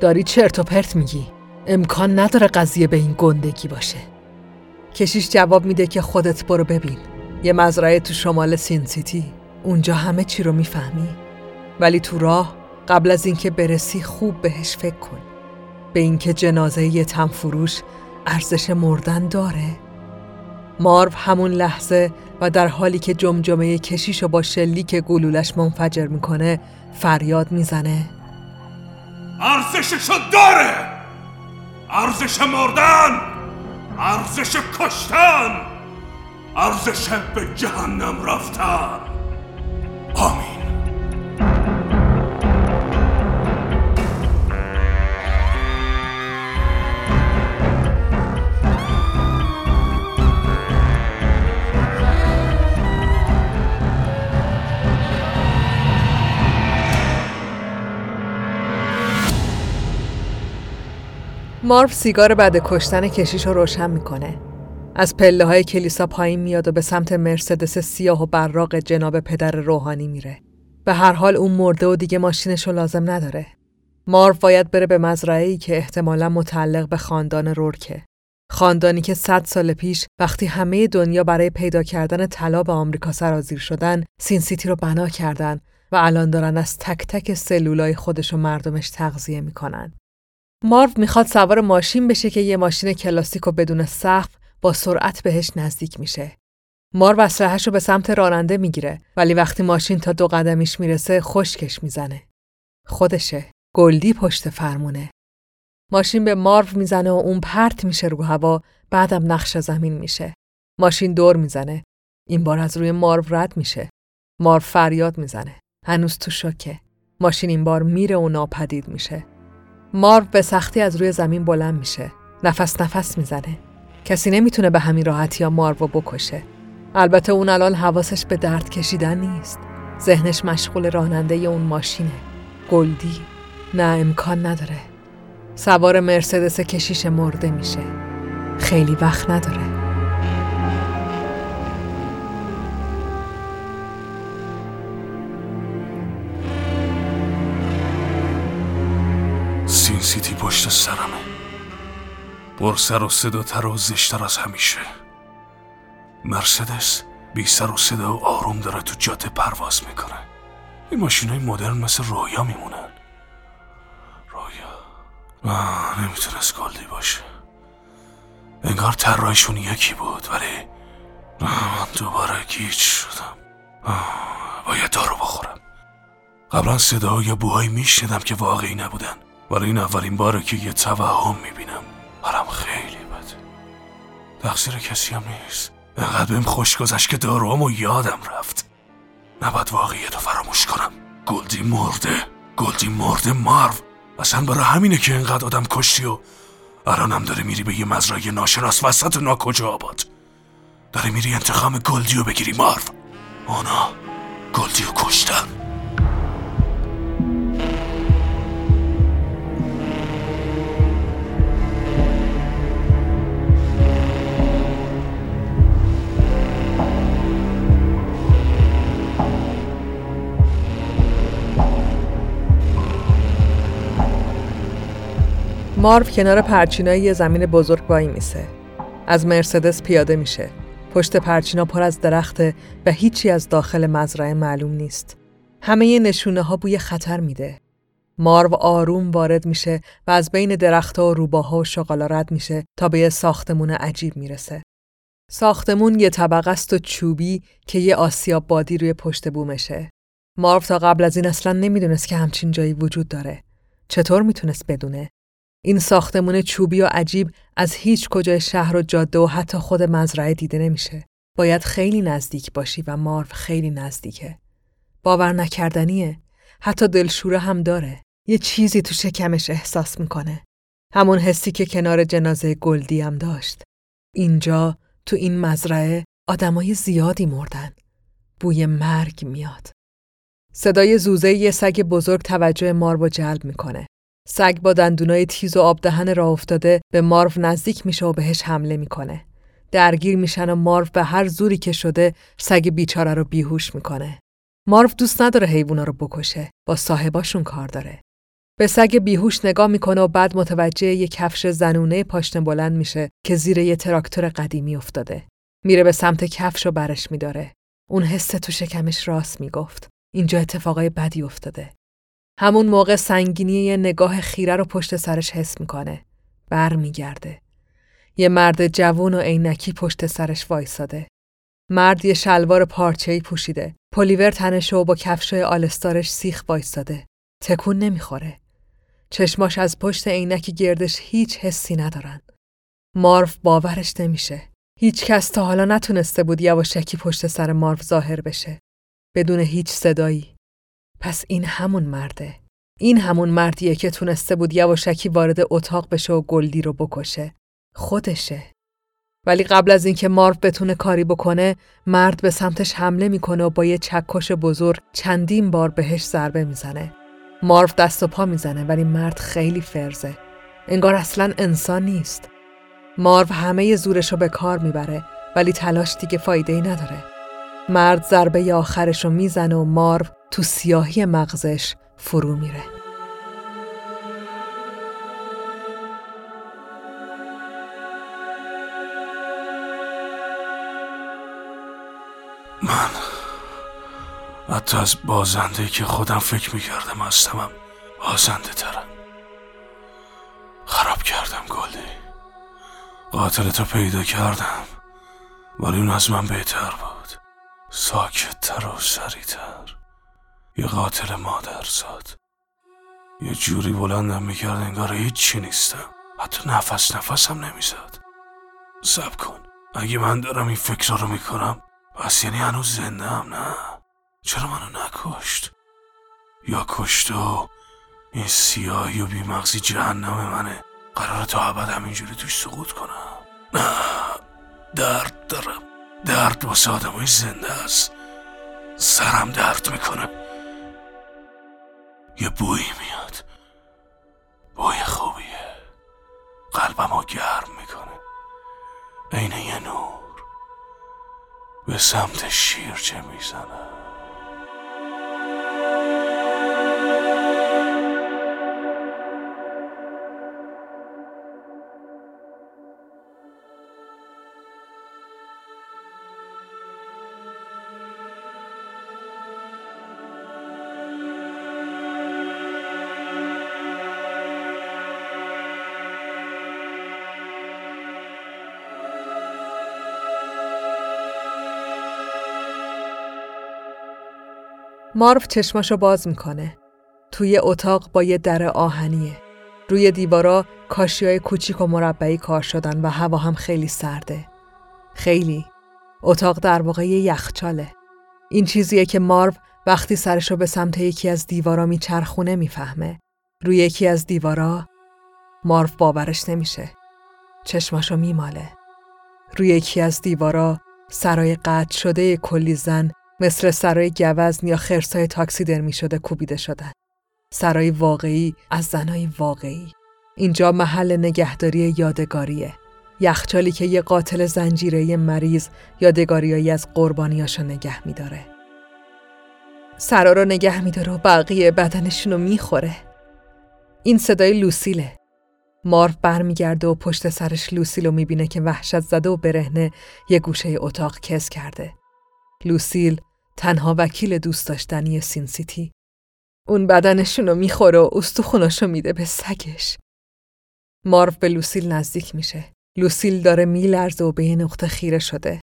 A: داری چرت و پرت میگی. امکان نداره قضیه به این گندگی باشه. کشیش جواب میده که خودت برو ببین. یه مزرعه تو شمال سین سیتی. اونجا همه چی رو می‌فهمی. ولی تو راه قبل از اینکه برسی خوب بهش فکر کن. به اینکه جنازه یه تنفروش ارزش مردن داره. مارو همون لحظه و در حالی که جمجمه کشیش با شلیک گلولش منفجر می‌کنه فریاد می‌زنه.
C: ارزششو داره! ارزش مردن! ارزش کشتن! ارزش به جهنم رفتن! آمین.
A: مارف سیگار بعد کشتن کشیش رو روشن می‌کنه. از پله های کلیسا پایین میاد و به سمت مرسدس سیاه و براق جناب پدر روحانی میره. به هر حال اون مرده و دیگه ماشینش رو لازم نداره. مارف باید بره به مزرعه‌ای که احتمالا متعلق به خاندان رورکه. خاندانی که صد سال پیش وقتی همه دنیا برای پیدا کردن طلا به آمریکا سرازیر شدن، سین سیتی رو بنا کردن و الان دارن از تک تک سلولای خودش و مردمش تغذیه می‌کنن. مارو می‌خواد سوار ماشین بشه که یه ماشین کلاسیک و بدون سقف با سرعت بهش نزدیک میشه. مارو اسلحه‌ش رو به سمت راننده می‌گیره ولی وقتی ماشین تا دو قدمیش می‌رسه خشکش می‌زنه. خودشه. گلدی پشت فرمونه. ماشین به مارو می‌زنه و اون پرت میشه رو هوا بعدم نقش زمین میشه. ماشین دور می‌زنه. این بار از روی مارو رد میشه. مارو فریاد می‌زنه. هنوز تو شوکه. ماشین این بار میره و ناپدید میشه. مارو به سختی از روی زمین بلند میشه. نفس نفس می‌زنه. کسی نمی‌تونه به همین راحتی یا مارو بکشه. البته اون الان حواسش به درد کشیدن نیست. ذهنش مشغول راننده اون ماشینه. گلدی. نه امکان نداره. سوار مرسدس کشیش مرده میشه. خیلی وقت نداره.
C: Sin City پشت سرمه پر سر و صدا تر و زشتر از همیشه. مرسدس بی سر و صدا و آروم داره تو جاده پرواز می‌کنه. این ماشین های مدرن مثل رویا میمونن. رویا. آه نمی‌تونست گلدی باشه. انگار طراحشون یکی بود ولی من دوباره گیج شدم. آه باید دارو بخورم. قبلا صدا یا بوهایی میشنیدم که واقعی نبودن. ولی این اولین باره که یه توهم می‌بینم. حالم خیلی بد تقصیر کسی هم نیست. انقدر بهم خوش گذشت که داروامو یادم رفت. نباید واقعیت رو فراموش کنم. گلدی مرده. گلدی مرده مارو اصلا برای همینه که انقدر آدم کشتی و الانم داره میری به یه مزرعه ناشناس وسط ناکجا آباد. داره میری انتخام گلدی رو بگیری مارو اونا گلدی رو کشتن.
A: مارو کنار پرچینای یه زمین بزرگ وای میسه. از مرسدس پیاده میشه. پشت پرچینا پر از درخته و هیچی از داخل مزرعه معلوم نیست. همه نشونه ها بوی خطر میده. مارو آروم وارد میشه و از بین درختها و روباها و شغالا رد میشه تا به یه ساختمون عجیب می‌رسه. ساختمون یه طبقه است و چوبی که یه آسیاب بادی روی پشت بومشه. مارو تا قبل از این اصلا نمی‌دونست که همچین جایی وجود داره. چطور می‌تونست بدونه؟ این ساختمون چوبی و عجیب از هیچ کجای شهر و جاده و حتی خود مزرعه دیده نمیشه. باید خیلی نزدیک باشی و مارف خیلی نزدیکه. باور نکردنیه. حتی دلشوره هم داره. یه چیزی تو شکمش احساس می‌کنه. همون حسی که کنار جنازه گلدی هم داشت. اینجا تو این مزرعه آدمای زیادی مردن. بوی مرگ میاد. صدای زوزه یه سگ بزرگ توجه مارو جلب می‌کنه. سگ با دندونای تیز و آب دهن راه افتاده به مارو نزدیک میشه و بهش حمله می‌کنه. درگیر میشن و مارو به هر زوری که شده سگ بیچاره رو بیهوش می‌کنه. مارو دوست نداره حیوونا رو بکشه. با صاحباشون کار داره. به سگ بیهوش نگاه می‌کنه و بعد متوجه یه کفش زنونه پاشنه بلند میشه که زیر یه تراکتور قدیمی افتاده. میره به سمت کفش و برش میداره. اون حس تو شکمش راست می‌گفت. اینجا اتفاقای بدی افتاده. همون موقع سنگینی یه نگاه خیره رو پشت سرش حس می‌کنه. بر میگرده. یه مرد جوون و عینکی پشت سرش وایساده. مرد یه شلوار پارچه‌ای پوشیده. پلیور تنشه و با کفشای آلستارش سیخ وایساده. تکون نمی‌خوره. چشماش از پشت عینکی گردش هیچ حسی ندارن. مارف باورش نمیشه. هیچ کس تا حالا نتونسته بود یواشکی پشت سر مارف ظاهر بشه. بدون هیچ صدایی. پس این همون مرده. این همون مردیه که تونسته بود یواشکی وارد اتاق بشه و گلدی رو بکشه. خودشه. ولی قبل از اینکه مارف بتونه کاری بکنه، مرد به سمتش حمله می‌کنه و با یه چکش بزرگ چندین بار بهش ضربه می‌زنه. مارف دست و پا می‌زنه ولی مرد خیلی فرزه. انگار اصلا انسان نیست. مارف همه زورش رو به کار می‌بره ولی تلاش دیگه فایده ای نداره. مرد ضربه آخرش رو می‌زنه و مارو تو سیاهی مغزش فرو میره.
C: من حتی از بازنده که خودم فکر می‌کردم هستمم بازنده ترم خراب کردم گلی قاتل تو پیدا کردم ولی اون از من بهتر بود. ساکتتر و سریتر یه قاتل مادر زاد یه جوری بلندم می‌کرد انگار هیچی نیستم. حتی نفس نفسم نمی‌زد سب کن. اگه من دارم این فکر رو می‌کنم پس یعنی هنوز زنده هم نه؟ چرا منو نکشت؟ یا کشته و این سیاهی و بیمغزی جهنم منه. قرار تا ابد همینجوری توش سقوط کنم. نه. درد دارم. درد واسه آدمای زنده است. سرم درد می‌کنه. یه بویی میاد. بوی خوبیه. قلبم رو گرم می‌کنه. عین یه نور. به سمت شیرچه می‌زنم
A: مارو چشماشو باز می‌کنه. توی اتاق با یه در آهنیه. روی دیوارا کاشی های کوچیک و مربعی کار شدن و هوا هم خیلی سرده. خیلی. اتاق در واقع یخچاله. این چیزیه که مارو وقتی سرشو به سمت یکی از دیوارا میچرخونه می‌فهمه. روی یکی از دیوارا مارو باورش نمیشه. چشماشو میماله. روی یکی از دیوارا سرای قطع شده کلی زن مثل سرای گوزن یا خرسای تاکسی درمی شده کوبیده شدن. سرای واقعی از زنای واقعی. اینجا محل نگهداری یادگاریه. یخچالی که یه قاتل زنجیره مریض یادگاریایی از قربانیاشو نگه میداره. سرا رو نگه میداره و بقیه بدنشون رو می‌خوره. این صدای لوسیله. مارف برمیگرده و پشت سرش لوسیل رو می‌بینه که وحشت زده و برهنه یه گوشه اتاق کز کرده. لوسیل تنها وکیل دوست داشتنی Sin City. اون بدنشونو می‌خوره و استخوناشو میده به سگش. مارو به لوسیل نزدیک میشه. لوسیل داره میلرزه و به یه نقطه خیره شده.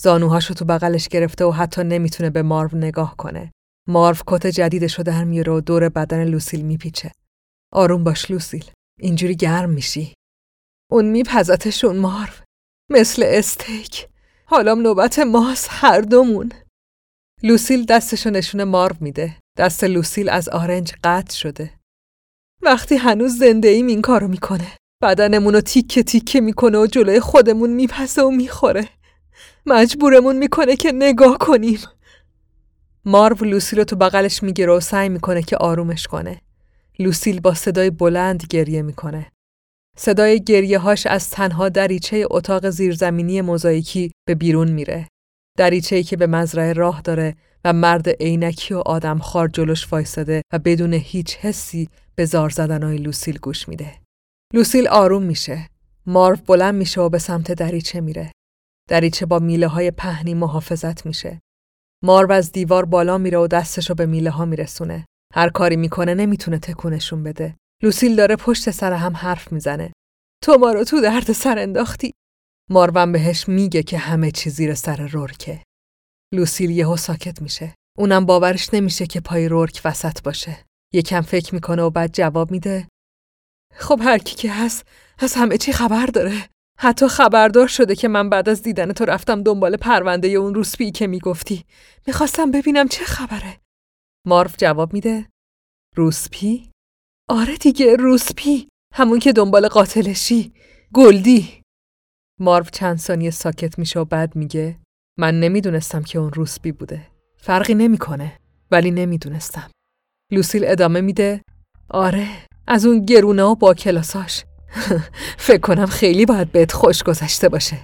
A: زانوهاشو تو بغلش گرفته و حتی نمی‌تونه به مارو نگاه کنه. مارو کت جدیدشو در میاره و دور بدن لوسیل میپیچه. آروم باش لوسیل. اینجوری گرم میشی. اون میپزتشون مارو. مثل استیک. حالا نوبت ماست هر دومون. لوسیل دستشو نشون مارو میده. دست لوسیل از آرنج قطع شده. وقتی هنوز زنده ایم این کارو می‌کنه. بدنمون رو تیکه تیکه می‌کنه و جلوی خودمون میپسه و می‌خوره. مجبورمون می‌کنه که نگاه کنیم. مارو لوسیل رو تو بغلش می‌گیره و سعی می‌کنه که آرومش کنه. لوسیل با صدای بلند گریه می‌کنه. صدای گریه هاش از تنها دریچه اتاق زیرزمینی موزاییکی به بیرون میره. دریچه‌ای که به مزرعه راه داره و مرد عینکی و آدم خار جلوش وایساده و بدون هیچ حسی به زار زدنهای لوسیل گوش میده. لوسیل آروم میشه. مارو بلند میشه و به سمت دریچه میره. دریچه با میله های پهنی محافظت میشه. مارو از دیوار بالا میره و دستشو به میله ها میرسونه. هر کاری می‌کنه نمی‌تونه تکونشون بده. لوسیل داره پشت سر هم حرف می‌زنه. تو ما رو تو درد سر انداختی. ماروم بهش میگه که همه چی زیر سر رورکه. لوسیل یهو ساکت میشه. اونم باورش نمیشه که پای رورک وسط باشه. یکم فکر می‌کنه و بعد جواب میده. خب هر کی که هست از همه چی خبر داره. حتی خبردار شده که من بعد از دیدن تو رفتم دنبال پرونده اون روسپی که می‌گفتی. می‌خواستم ببینم چه خبره. مارف جواب میده. روسپی؟ آره دیگه روسپی. همون که دنبال قاتلشی. گلدی. مارو چند ثانیه ساکت میشه و بعد میگه من نمی‌دونستم که اون روسبی بوده. فرقی نمی‌کنه ولی نمی‌دونستم. لوسیل ادامه میده آره از اون گرونه و با کلاساش فکر کنم خیلی باید بهت خوش گذشته باشه.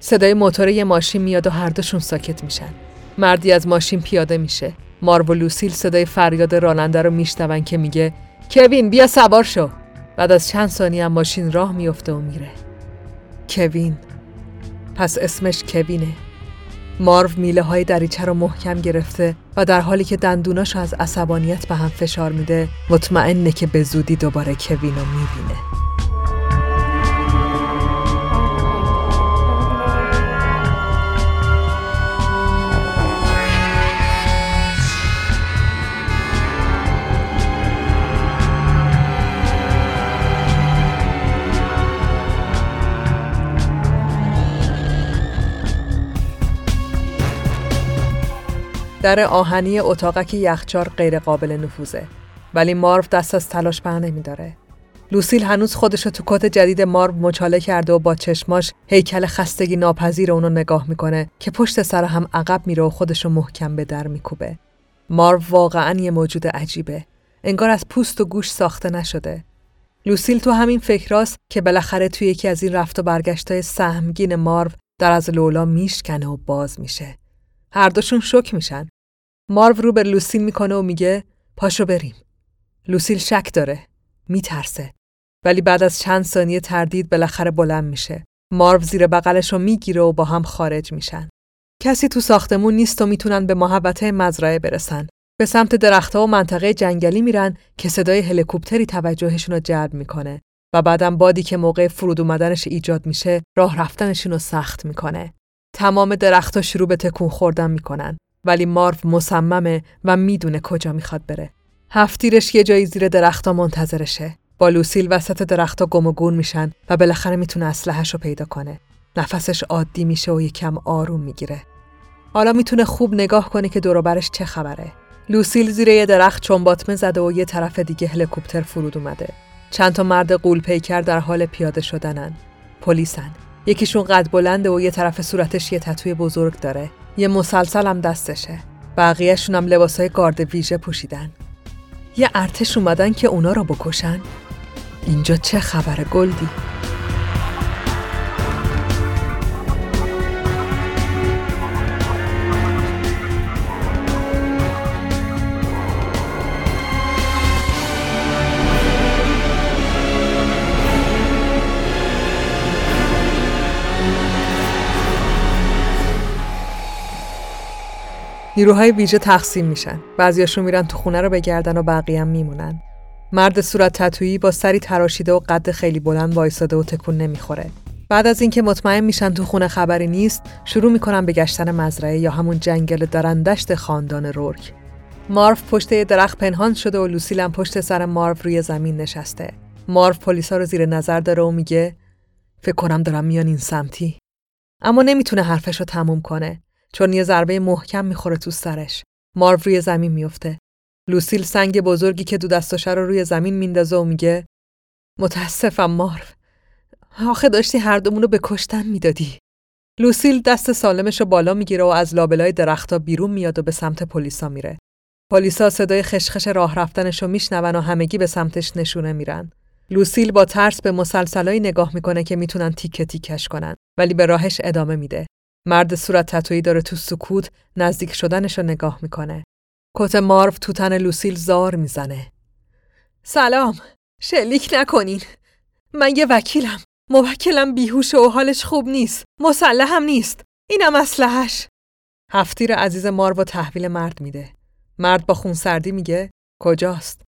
A: صدای موتور یه ماشین میاد و هر دوشون ساکت میشن. مردی از ماشین پیاده میشه. مارو و لوسیل صدای فریاد راننده رو میشنون که میگه کوین بیا سوار شو. بعد از چند ثانیه ماشین راه میفته و میره. کوین. پس اسمش کوینه. مارو میله های دریچه رو محکم گرفته و در حالی که دندوناش از عصبانیت به هم فشار میده مطمئنه که به زودی دوباره کوین رو می‌بینه. در آهنی اتاقک یخچار غیر قابل نفوذه. ولی مارو دست از تلاش بر نمیداره. لوسیل هنوز خودش رو تو کت جدید مارو مچاله کرده و با چشماش هیکل خستگی ناپذیر اونو نگاه می‌کنه که پشت سر هم عقب میره و خودش رو محکم به در میکوبه. مارو واقعا یه موجود عجیبه. انگار از پوست و گوش ساخته نشده. لوسیل تو همین فکراست که بالاخره توی یکی از این رفت و برگشتای سهمگین مارو در از لولا میشکنه و باز میشه. هر دوشون شک میشن. مارو رو به لوسیل می‌کنه و میگه پاشو بریم. لوسیل شک داره. میترسه. ولی بعد از چند ثانیه تردید بالاخره بلند میشه. مارو زیر بغلش رو می‌گیره و با هم خارج میشن. کسی تو ساختمون نیست و می‌تونن به محبته مزرعه برسن. به سمت درختها و منطقه جنگلی میرن که صدای هلیکوپتری توجهشون رو جلب می‌کنه و بعدم بادی که موقع فرود اومدنش ایجاد میشه راه رفتنشون رو سخت می‌کنه. تمام درختها شروع به تکون خوردن می‌کنن ولی مارو مصممه و می‌دونه کجا می‌خواد بره. هفتیرش یه جایی زیر درختها منتظرشه. با لوسیل وسط درختها گم و گون میشن و بالاخره می‌تونه اسلحه‌ش رو پیدا کنه. نفسش عادی میشه و یکم آروم می‌گیره. حالا می‌تونه خوب نگاه کنه که دوروبرش چه خبره. لوسیل زیر یه درخت چنباتمه زده و یه طرف دیگه هلیکوپتر فرود اومده. چند تا مرد قول پیکر در حال پیاده شدنن. پلیسن. یکیشون قد بلنده و یه طرف صورتش یه تتوی بزرگ داره. یه مسلسل هم دستشه. بقیهشون هم لباسای گارد ویژه پوشیدن. یه ارتش اومدن که اونا رو بکشن. اینجا چه خبره گلدی؟ نیروهای ویژه تقسیم میشن. بعضیاشون میرن تو خونه رو بگردن و بقیه هم میمونن. مرد صورت تتویی با سری تراشیده و قد خیلی بلند وایساده و تکون نمی‌خوره. بعد از اینکه مطمئن میشن تو خونه خبری نیست، شروع می‌کنن به گشتن مزرعه یا همون جنگل درندشت خاندان رورک. مارف پشت یه درخت پنهان شده و لوسیل پشت سر مارف روی زمین نشسته. مارف پلیسا رو زیر نظر داره و میگه فکر کنم دارم میان این سمتی. اما نمی‌تونه حرفش رو تموم کنه. چون یه ضربه محکم می‌خوره تو سرش. مارو روی زمین میفته. لوسیل سنگ بزرگی که دو دستاشه رو روی زمین میندازه و میگه متاسفم مارو. آخه داشتی هر دومون رو به کشتن می‌دادی. لوسیل دست سالمش رو بالا می‌گیره و از لابلای درختها بیرون میاد و به سمت پلیسا میره. پلیسا صدای خشخش راه رفتنش رو میشنون و همگی به سمتش نشونه میرن. لوسیل با ترس به مسلسلایی نگاه می‌کنه که می‌تونن تیکه تیکش کنن ولی به راهش ادامه میده. مرد صورت تتویی داره تو سکوت نزدیک شدنش رو نگاه می‌کنه. کت مارو تو تن لوسیل زار می‌زنه. سلام. شلیک نکنین. من یه وکیلم. موکلم بیهوش و حالش خوب نیست. مسلحم نیست. اینم اسلحش. هفتیر عزیز مارو تحویل مرد میده. مرد با خونسردی میگه کجاست؟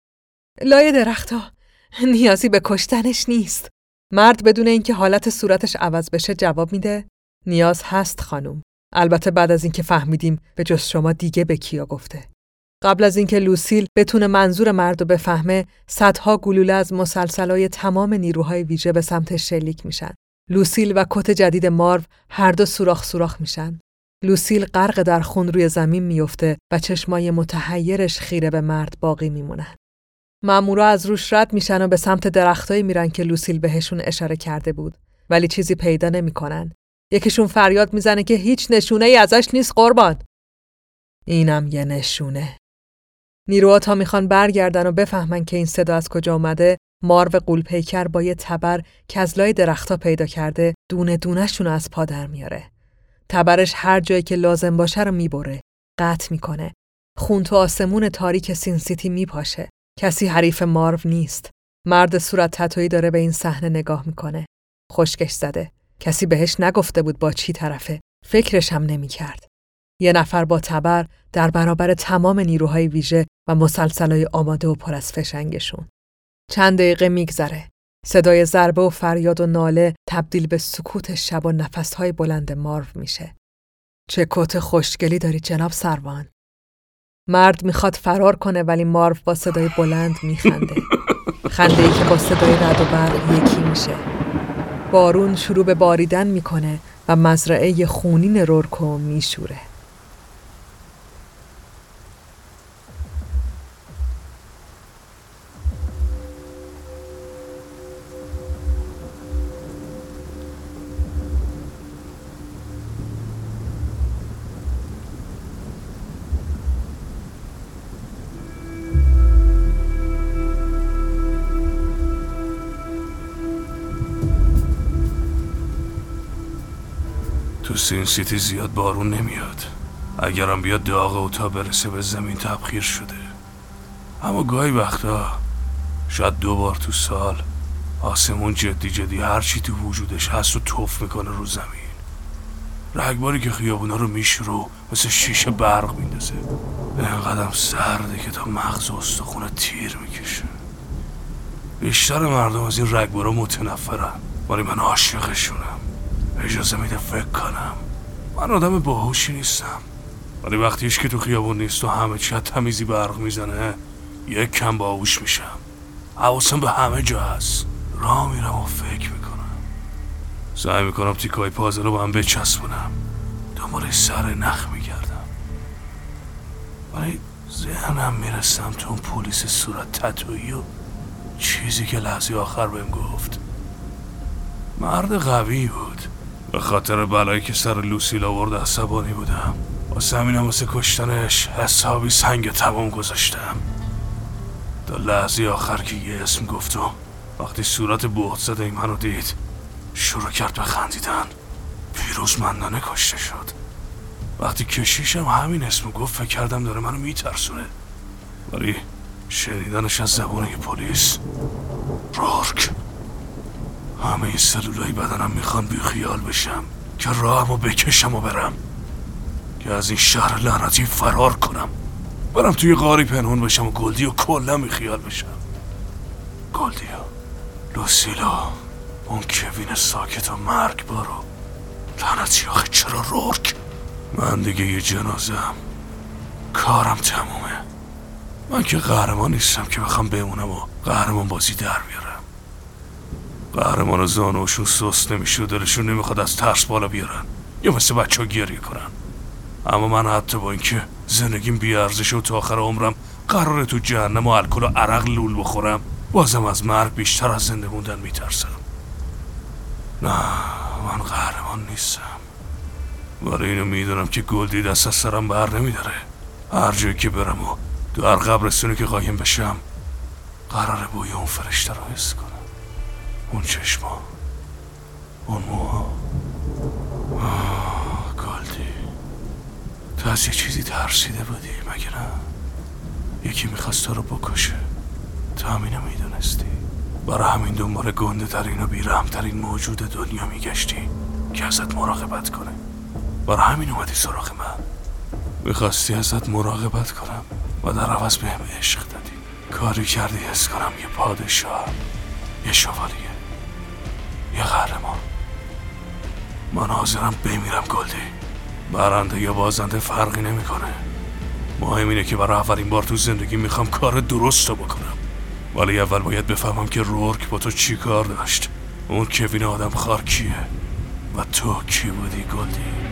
A: لای درختا. نیازی به کشتنش نیست. مرد بدون اینکه حالت صورتش عوض بشه جواب میده نیاز هست خانم. البته بعد از اینکه فهمیدیم به جز شما دیگه به کیا گفته. قبل از اینکه لوسیل بتونه منظور مرد رو بفهمه، صدها گلوله از مسلسلای تمام نیروهای ویژه به سمت شلیک میشن. لوسیل و کت جدید مارو هر دو سوراخ سوراخ میشن. لوسیل غرق در خون روی زمین میفته و چشمای متحیرش خیره به مرد باقی میمونن. مامورا از روش رد میشن و به سمت درختایی میرن که لوسیل بهشون اشاره کرده بود ولی چیزی پیدا نمی‌کنن. یکیشون فریاد می‌زنه که هیچ نشونه ای ازش نیست قربان. اینم یه نشونه. نیروها تا می‌خوان برگردن و بفهمن که این صدا از کجا اومده مارو قولپیکر با یه تبر که از لای درختها پیدا کرده دونه دونهشون از پا در میاره. تبرش هر جایی که لازم باشه رو می‌بره. قطع می‌کنه. خون تو آسمون تاریک سین سیتی میپاشه. کسی حریف مارو نیست. مرد صورت تتویی داره به این صحنه نگاه می‌کنه. خشکش زده. کسی بهش نگفته بود با چی طرفه. فکرش هم نمی کرد. یه نفر با تبر در برابر تمام نیروهای ویژه و مسلسلای آماده و پر از فشنگشون. چند دقیقه میگذره. صدای ضربه و فریاد و ناله تبدیل به سکوت شب و نفسهای بلند مارو میشه. چه کت خوشگلی داری جناب سروان. مرد می‌خواد فرار کنه ولی مارو با صدای بلند میخنده. خنده ای که با صدای رد و برق یکی میشه. بارون شروع به باریدن می‌کنه و مزرعه خونین رورکو میشوره.
C: سین سیتی زیاد بارون نمیاد. اگرم بیاد داغ و تا برسه به زمین تبخیر شده. اما گاهی وقتا شاید دو بار تو سال آسمون جدی جدی هرچی تو وجودش هست و توف می‌کنه رو زمین. رگباری که خیابونا رو میشرو مثل شیشه برق میندازه. اینقدر سرده که تا مغز و استخونه تیر می‌کشه. بیشتر مردم از این رگبارا متنفرن. ولی من عاشقشونم. اجازه میده فکر کنم. من آدم باهوشی نیستم. ولی وقتیش که تو خیابون نیست و همه چی تمیزی برق می‌زنه یک کم باهوش میشم. حواسم به همه جا هست. راه میرم و فکر می‌کنم. سعی می‌کنم تیکای پازل رو با هم بچسبونم. دنبال سر نخ میگردم. ولی ذهنم می‌رسم تو اون پلیس صورت تتویی و چیزی که لحظه آخر بهم گفت. مرد قوی بود. به خاطر بلایی که سر لوسیل آورد عصبانی بودم. واسه همینم واسه کشتنش حسابی سنگ تمام گذاشتم. تا لحظه آخر که یه اسم گفت و وقتی صورت بهت زده منو دید شروع کرد به خندیدن. پیروزمندانه کشته شد. وقتی کشیشم همین اسم گفت فکر کردم داره منو میترسونه. ولی شنیدنش از زبان پلیس. رورک. همه سلولای بدنم می‌خوان بی خیال بشم. که راهمو بکشم و برم. که از این شهر لعنتی فرار کنم. برم توی غاری پنهون بشم و گلدی و کلا بی خیال بشم. گلدی و لوسیل و اون کوین ساکت و مرگ بارو. لعنتی آخه چرا رورک؟ من دیگه یه جنازم. کارم تمومه. من که قهرمان نیستم که بخوام بمونم و قهرمان بازی در بیارم. قهرمان زانوشون سست نمیشه و دلشون نمی‌خواد از ترس بالا بیارن. یا مثل بچه ها گریه کنن. اما من حتی با اینکه زندگیم بیارزش و تا آخر عمرم قراره تو جهنم و الکل و عرق لول بخورم بازم از مرگ بیشتر از زنده موندن میترسم. نه من قهرمان نیستم. برای اینو می‌دونم که گلدی دست از سرم بر نمیداره. هر جایی که برم و هر قبرستونی که قایم بشم قرار بوی اون فرشته رو حس کنم. اون چشما. اون موها. گلدی تو از یه چیزی ترسیده بودی مگه نه؟ یکی می‌خواست تو رو بکشه. تو همینو می‌دونستی. برای همین دنبال گنده ترین و بیرحمترین موجود دنیا میگشتی که ازت مراقبت کنه. برای همین اومدی سراغ من. می‌خواستی ازت مراقبت کنم و در عوض بهم عشق دادی. کاری کردی حس کنم یه پادشاه یه شوالیه. یه قهرمان. من حاضرم بمیرم گلدی. برنده یا بازنده فرقی نمی‌کنه. مهم اینه که برای اولین بار تو زندگی می‌خوام کار درست رو بکنم. ولی اول باید بفهمم که رورک با تو چی کار داشت. اون کوین آدم خار کیه؟ و تو کی بودی گلدی؟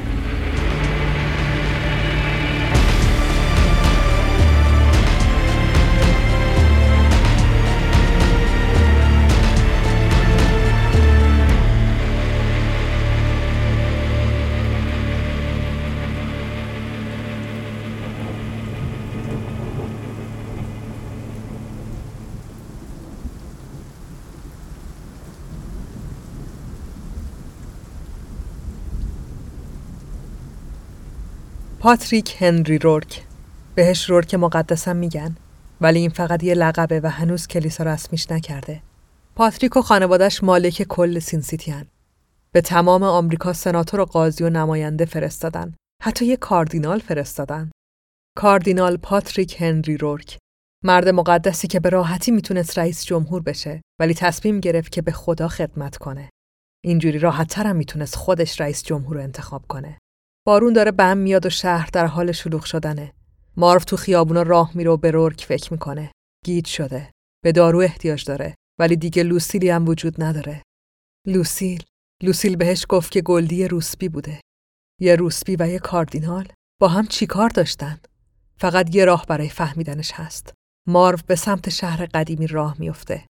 A: پاتریک هنری رورک. بهش رورک مقدسم میگن ولی این فقط یه لقبه و هنوز کلیسا رسمیش نکرده. پاتریک و خانوادش مالک کل سین به تمام آمریکا سناتور و قاضی و نماینده فرستادن. حتی یه کاردینال فرستادن. کاردینال پاتریک هنری رورک. مرد مقدسی که به راحتی می‌تونست رئیس جمهور بشه ولی تصمیم گرفت که به خدا خدمت کنه. اینجوری راحت هم می‌تونست خودش رئیس جمهور رو انتخاب کنه. بارون داره بند میاد و شهر در حال شلوغ شدنه. مارف تو خیابونا راه میره و به رورک فکر می‌کنه. گیج شده. به دارو احتیاج داره. ولی دیگه لوسیلی هم وجود نداره. لوسیل. لوسیل بهش گفت که گلدی روسبی بوده. یه روسبی و یه کاردینال با هم چیکار داشتن؟ فقط یه راه برای فهمیدنش هست. مارو به سمت شهر قدیمی راه میفته.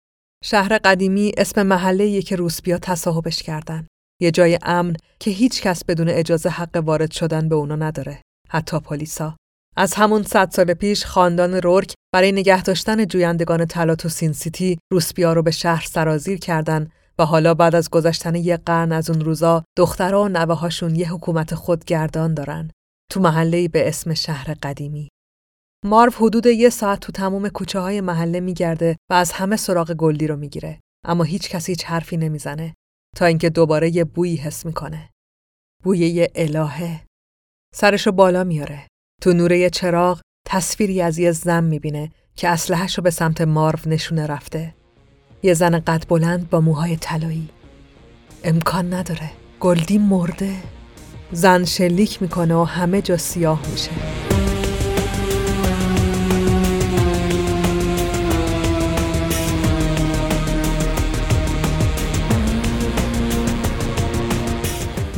A: شهر قدیمی اسم محلیه که روسبیا تصاحبش کردن. یه جای امن که هیچ کس بدون اجازه حق وارد شدن به اونا نداره. حتی پلیسا. از همون صد سال پیش خاندان رورک برای نگه داشتن جویندگان طلا تو سین سیتی روسپیا رو به شهر سرازیر کردن و حالا بعد از گذشتن یه قرن از اون روزا دخترها و نوه‌هاشون یه حکومت خودگردان دارن تو محله‌ای به اسم شهر قدیمی. مارو حدود یه ساعت تو تموم کوچه های محله میگرده و از همه سراغ گلدی رو می‌گیره اما هیچ کسی هیچ حرفی نمی‌زنه تا اینکه دوباره یه بویی حس می‌کنه. بوی یه الهه. سرشو بالا میاره. تو نوره چراغ تصویری از یه زن می‌بینه که اسلحه‌شو به سمت مارو نشونه رفته. یه زن قد بلند با موهای طلایی. امکان نداره. گلدی مرده. زن شلیک می‌کنه و همه جا سیاه میشه.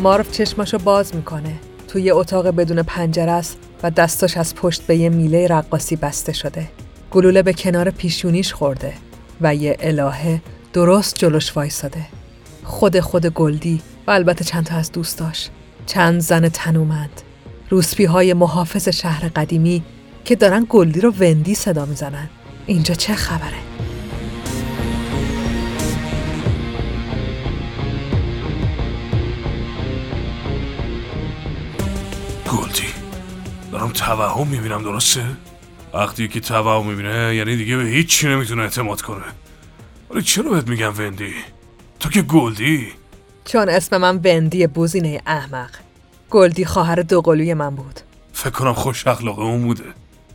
A: مارف چشماشو باز می‌کنه. توی اتاق بدون پنجره است و دستاش از پشت به یه میله رقاصی بسته شده. گلوله به کنار پیشونیش خورده و یه الهه درست جلوش وایساده. خود خود گلدی و البته چند تا از دوستاش. چند زن تنومند. روسپی های محافظ شهر قدیمی که دارن گلدی رو وندی صدا می‌زنن. اینجا چه خبره؟
C: گلدی. دارم توهم می‌بینم درسته؟ وقتی که توهم می‌بینه یعنی دیگه به هیچی نمی‌تونه اعتماد کنه. ولی چرا بهت میگم وندی؟ تو که گلدی‌ای؟
A: چون اسم من وندی بوزینه احمق. گلدی خواهر دوقلوی من بود.
C: فکر کنم خوش اخلاقه اون بوده.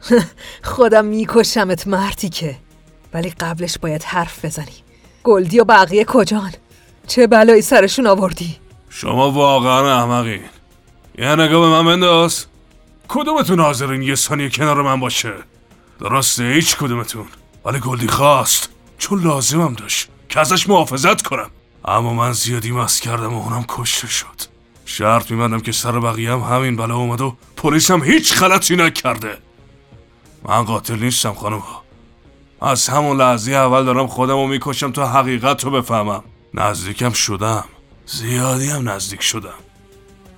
A: خودم میکشمت مرتیکه. ولی قبلش باید حرف بزنی. گلدی و بقیه کجان؟ چه بلایی سرشون آوردی؟
C: شما واقعا احمقین یه نگاه به من بنداز. کدومتون حاضرین یه ثانیه کنار من باشه؟ درسته هیچ کدومتون. ولی گلدی خواست. چون لازمم داشت که ازش محافظت کنم. اما من زیادی مست کردم و اونم کشته شد. شرط میبندم که سر بقیه هم همین بلا اومد و پلیس هم هیچ غلطی نکرده. من قاتل نیستم خانم از همون لحظه اول دارم خودم رو می‌کشم تا حقیقت رو بفهمم. نزدیکم شدم. زیادی هم نزدیک شدم.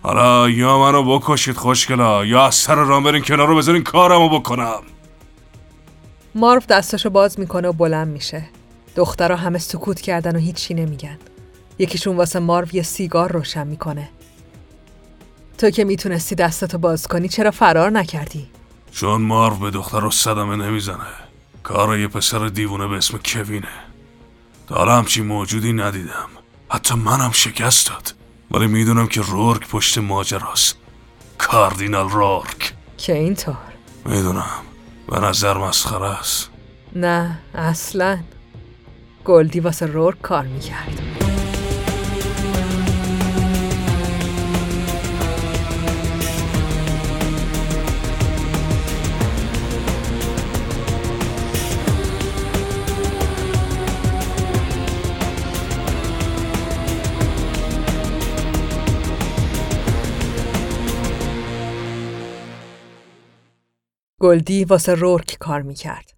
C: حالا یا منو بکشید خوشگلا یا از سر رام برین کنار رو بذارین کارمو بکنم.
A: مارف دستشو باز می‌کنه و بلند میشه. دخترها همه سکوت کردن و هیچی نمیگن. یکیشون واسه مارو یه سیگار روشن می‌کنه. تو که می‌تونستی دستتو باز کنی چرا فرار نکردی؟
C: چون مارو به دختر رو صدمه نمی‌زنه. کار یه پسر دیوونه به اسم کوینه. تا همچین موجودی ندیدم. حتی منم شکست داد. ولی می‌دونم که رورک پشت ماجراست. کاردینال رورک.
A: که اینطور.
C: می‌دونم. به نظر مسخره است.
A: نه اصلا. گلدی واسه رورک کار می‌کرد. گلدی واسه رورک کار می‌کرد.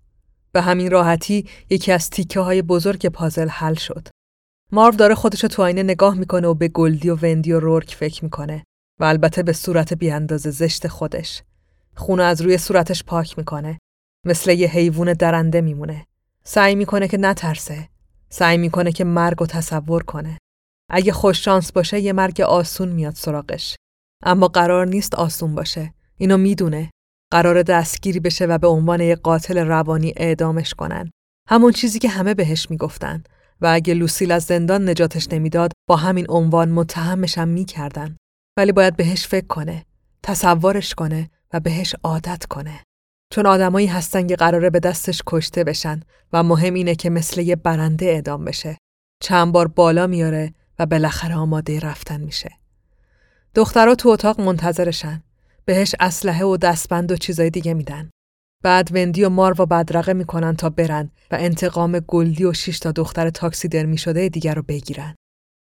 A: به همین راحتی یکی از تیکه های بزرگ پازل حل شد. مارو داره خودش تو آینه نگاه می‌کنه و به گلدی و وندی و رورک فکر می‌کنه و البته به صورت بیاندازه زشت خودش. خونه از روی صورتش پاک می‌کنه. مثل یه حیوان درنده میمونه. سعی می‌کنه که نترسه. سعی می‌کنه که مرگ و تصور کنه. اگه خوش شانس باشه یه مرگ آسون میاد سراغش. اما قرار نیست آسون باشه. اینو می‌دونه. قرار دستگیری بشه و به عنوان یک قاتل روانی اعدامش کنن. همون چیزی که همه بهش می‌گفتن و اگه لوسیل از زندان نجاتش نمی‌داد با همین عنوان متهمش هم می‌کردن. ولی باید بهش فکر کنه، تصورش کنه و بهش عادت کنه. چون آدمایی هستن که قراره به دستش کشته بشن و مهم اینه که مثل یه برنده اعدام بشه. چند بار بالا میاره و بالاخره آماده رفتن میشه. دخترها تو اتاق منتظرشن. بهش اسلحه و دستبند و چیزای دیگه میدن. بعد وندی و مارو بدرقه می‌کنن تا برن و انتقام گلدی و شش تا دختر تاکسی درمی شده دیگر رو بگیرن.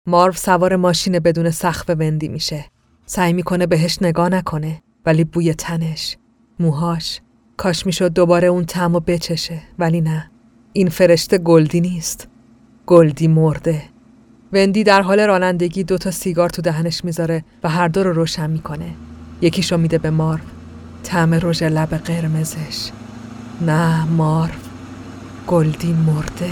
A: مارو سوار ماشین بدون سقف وندی میشه. سعی می‌کنه بهش نگاه نکنه ولی بوی تنش، موهاش، کاش می‌شد دوباره اون و بچشه ولی نه. این فرشته گلدی نیست. گلدی مرده. وندی در حال رانندگی دو تا سیگار تو دهنش می‌ذاره و هر دو رو روشن می‌کنه. یکیشو میده به مارو. طعم رژ لب قرمزش. نه مارو. گلدی مرده.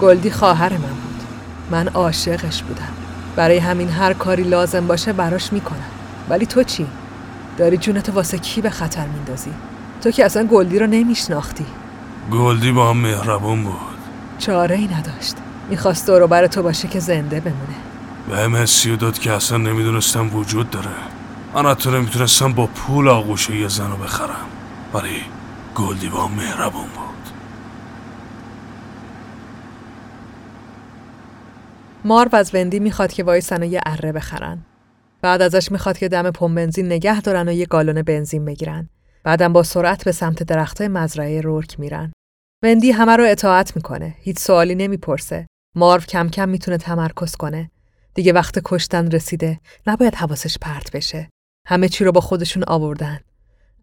A: گلدی خواهر من بود. من عاشقش بودم. برای همین هر کاری لازم باشه براش می‌کنم. ولی تو چی؟ داری جونتو واسه کی به خطر میندازی؟ تو که اصلا گلدی رو نمیشناختی.
C: گلدی با هم مهربون بود.
A: چاره ای نداشت. می‌خواست دورو بر تو باشه که زنده بمونه.
C: به هم حسی داد که اصلا نمی‌دونستم وجود داره. من حتی نمی‌تونستم با پول آغوش یه زن رو بخرم. ولی گلدی با مهربون بود.
A: مارو از وندی می‌خواد که وایسن و یه اره بخرن. بعد ازش می‌خواد که دم پمپ بنزین نگه دارن و یه گالون بنزین بگیرن. بعدم با سرعت به سمت درختای مزرعه رورک میرن. وندی همه رو اطاعت می‌کنه. هیچ سوالی نمی‌پرسه. مارو کم کم می‌تونه تمرکز کنه. دیگه وقت کشتن رسیده. نباید حواسش پرت بشه. همه چی رو با خودشون آوردن.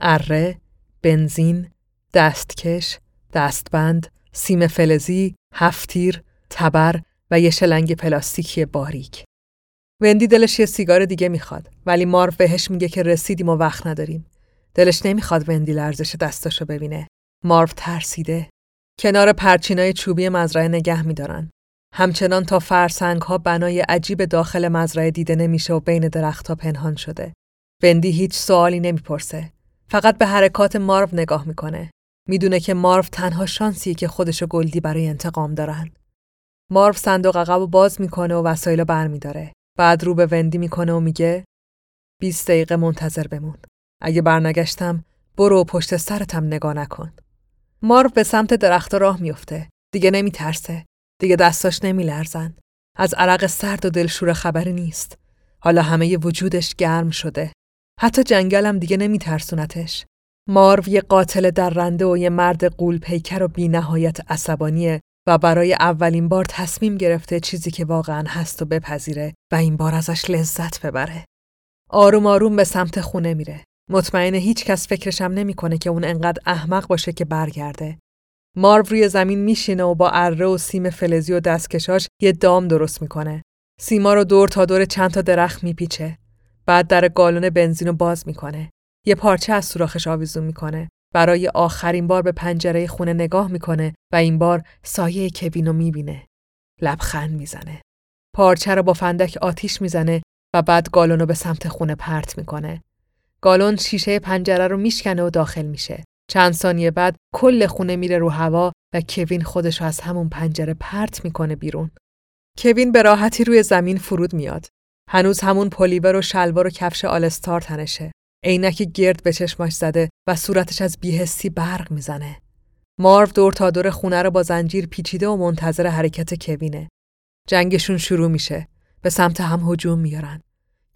A: اره بنزین دستکش دستبند سیم فلزی هفتیر تبر و یه شلنگ پلاستیکی باریک. وندی دلش یه سیگار دیگه می‌خواد ولی مارو بهش میگه که رسیدیم و وقت نداریم. دلش نمی‌خواد وندی لرزش دستاشو ببینه. مارو ترسیده. کنار پرچینای چوبی مزرعه نگه میدارن. همچنان تا فرسنگ ها بنای عجیب داخل مزرعه دیده نمیشه و بین درختها پنهان شده. وندی هیچ سوالی نمی‌پرسه. فقط به حرکات مارو نگاه می‌کنه. می‌دونه که مارو تنها شانسیه که خودشو گلدی برای انتقام دارن. مارو صندوق عقب و باز می‌کنه و وسایل برمیداره. بعد رو به وندی می‌کنه و میگه 20 دقیقه منتظر بمون. اگه برنگشتم برو پشت سرتم نگاه نکن. مارو به سمت درخت راه میفته. دیگه نمیترسه. دیگه دستاش نمیلرزن. از عرق سرد و دلشور خبری نیست. حالا همه وجودش گرم شده. حتی جنگلم دیگه نمیترسونتش. مارو یه قاتل درنده و یه مرد قول پیکر و بی نهایت عصبانیه و برای اولین بار تصمیم گرفته چیزی که واقعا هست و بپذیره و این بار ازش لذت ببره. آروم آروم به سمت خونه میره. مطمئن هیچ کس فکرشم نمی‌کنه که اون انقدر احمق باشه که برگرده. مارو روی زمین میشینه و با اره و سیم فلزی و دستکشاش یه دام درست می‌کنه. سیما رو دور تا دور چند تا درخت میپیچه. بعد در گالون بنزین رو باز می‌کنه. یه پارچه از سوراخش آویزون می‌کنه. برای آخرین بار به پنجره خونه نگاه می‌کنه و این بار سایه کوین رو می‌بینه. لبخند می‌زنه. پارچه رو با فندک آتیش می‌زنه و بعد گالون رو به سمت خونه پرت می‌کنه. گالون شیشه پنجره رو میشکنه و داخل میشه. چند ثانیه بعد کل خونه میره رو هوا و کوین خودش از همون پنجره پرت می‌کنه بیرون. کوین به راحتی روی زمین فرود میاد. هنوز همون پلیور و شلوار و کفش آلستار تنشه. عینک گرد به چشماش زده و صورتش از بیهستی برق می‌زنه. مارو دور تا دور خونه رو با زنجیر پیچیده و منتظر حرکت کوینه. جنگشون شروع میشه. به سمت هم هجوم میارن.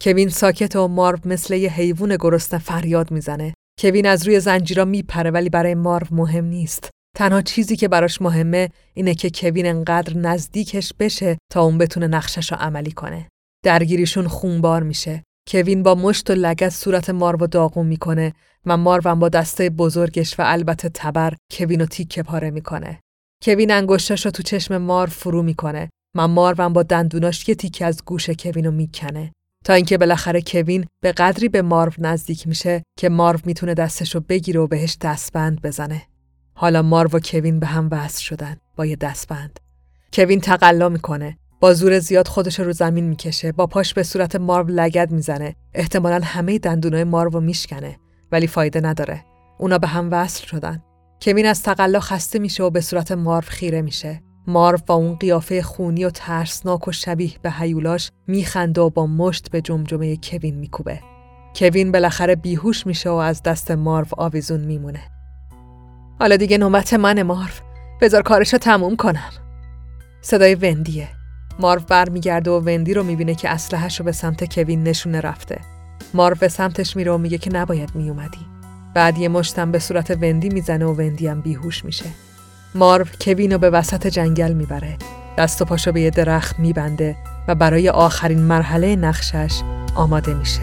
A: کوین ساکت و مارو مثل یه حیوان گرسنه فریاد می‌زنه. کوین از روی زنجیرا میپره ولی برای مارو مهم نیست. تنها چیزی که براش مهمه اینه که کوین انقدر نزدیکش بشه تا اون بتونه نقشش رو عملی کنه. درگیریشون خونبار میشه. کوین با مشت و لگت صورت مارو داغون می‌کنه و مارو با دسته بزرگش و البته تبر کوین رو تیکه پاره می‌کنه. کوین انگشتش رو تو چشم مارو فرو می‌کنه و مارو با دندوناش یه تیکه از گوش کوین رو می‌کنه. تا اینکه بالاخره کوین به قدری به مارو نزدیک میشه که مارو می‌تونه دستش رو بگیره و بهش دستبند بزنه. حالا مارو و کوین به هم وصل شدن با یه دستبند. کوین تقلا می‌کنه. با زور زیاد خودش رو زمین می‌کشه. با پاش به صورت مارو لگد می‌زنه. احتمالا همه دندونای مارو رو میشکنه. ولی فایده نداره. اونا به هم وصل شدن. کوین از تقلا خسته میشه و به صورت مارو خیره میشه. مارو با اون قیافه خونی و ترسناک و شبیه به هیولاش میخنده و با مشت به جمجمه کوین میکوبه. کوین بالاخره بیهوش میشه و از دست مارو آویزون میمونه. حالا دیگه نوبت من مارو. بذار کارشو تموم کنم. صدای وندیه. مارو برمیگرده و وندی رو می‌بینه که اسلحه‌شو به سمت کوین نشونه رفته. مارو به سمتش میره و میگه که نباید میومدی. بعد یه مشتم به صورت وندی می‌زنه و وندی هم بیهوش میشه. مارو کوین رو به وسط جنگل می‌بره. دست و پاشو به یه درخت میبنده و برای آخرین مرحله نقشش آماده میشه.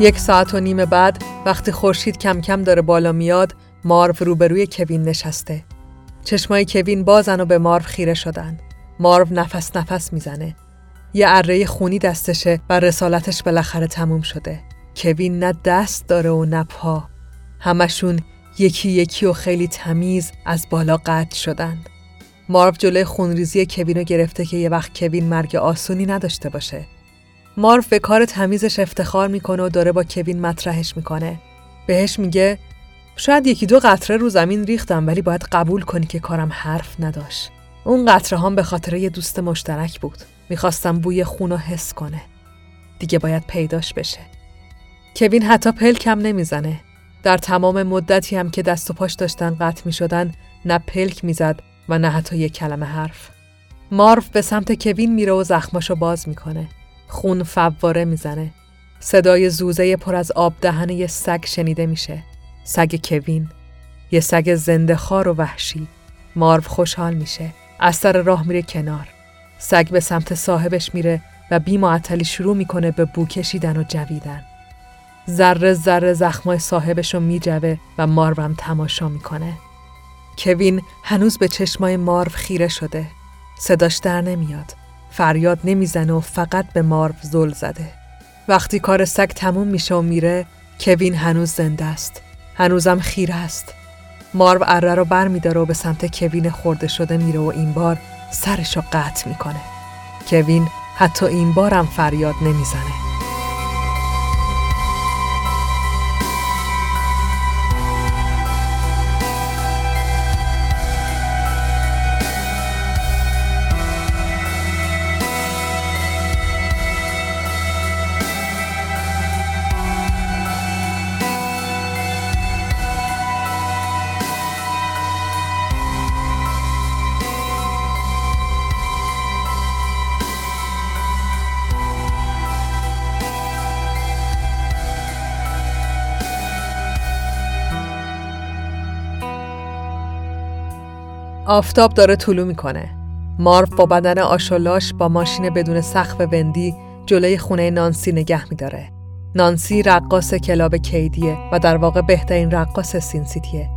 A: یک ساعت و نیم بعد وقتی خورشید کم کم داره بالا میاد مارو روبروی کوین نشسته. چشمای کوین بازن و به مارو خیره شدن. مارو نفس نفس می‌زنه. یه اره خونی دستشه و رسالتش بالاخره تموم شده. کوین نه دست داره و نه پا. همشون یکی یکی و خیلی تمیز از بالا قطع شدن مارو جلوی خونریزی کوین رو گرفته که یه وقت کوین مرگ آسونی نداشته باشه. مارو به کار تمیزش افتخار می‌کنه و داره با کوین مطرحش می‌کنه. بهش میگه شاید یکی دو قطره رو زمین ریختم ولی باید قبول کنی که کارم حرف نداشت. اون قطره هم به خاطر یه دوست مشترک بود. می‌خواستم بوی خون رو حس کنه. دیگه باید پیداش بشه. کوین حتی پلکم نمی‌زنه. در تمام مدتی هم که دست و پاش داشتن قطع می شدن نه پلک می‌زد و نه حتی یک کلمه حرف. مارف به سمت کوین میره و زخماشو باز می‌کنه. خون فواره می‌زنه. صدای زوزه پر از آب دهن یه سگ شنیده میشه. سگ کوین. یه سگ زنده خار و وحشی. مارو خوشحال میشه. از سر راه میره کنار. سگ به سمت صاحبش میره و بی معطلی شروع می‌کنه به بو کشیدن و جویدن. ذره ذره زخمای صاحبش رو میجوه و مارو هم تماشا می‌کنه. کوین هنوز به چشمای مارو خیره شده. صداش در نمیاد. فریاد نمی‌زنه و فقط به مارو زل زده. وقتی کار سگ تموم میشه و میره کوین هنوز زنده است. هنوزم خیره است. مارو اره رو بر میداره و به سمت کوین خورده شده میره و این بار سرش رو قطع می‌کنه. کوین حتی این بارم فریاد نمی‌زنه. آفتاب داره طلوع می‌کنه. مارف با بدن آش و لاش با ماشین بدون سقف وندی جلوی خونه نانسی نگه میداره. نانسی رقاص کلاب کیدیه و در واقع بهترین رقاص Sin City ه.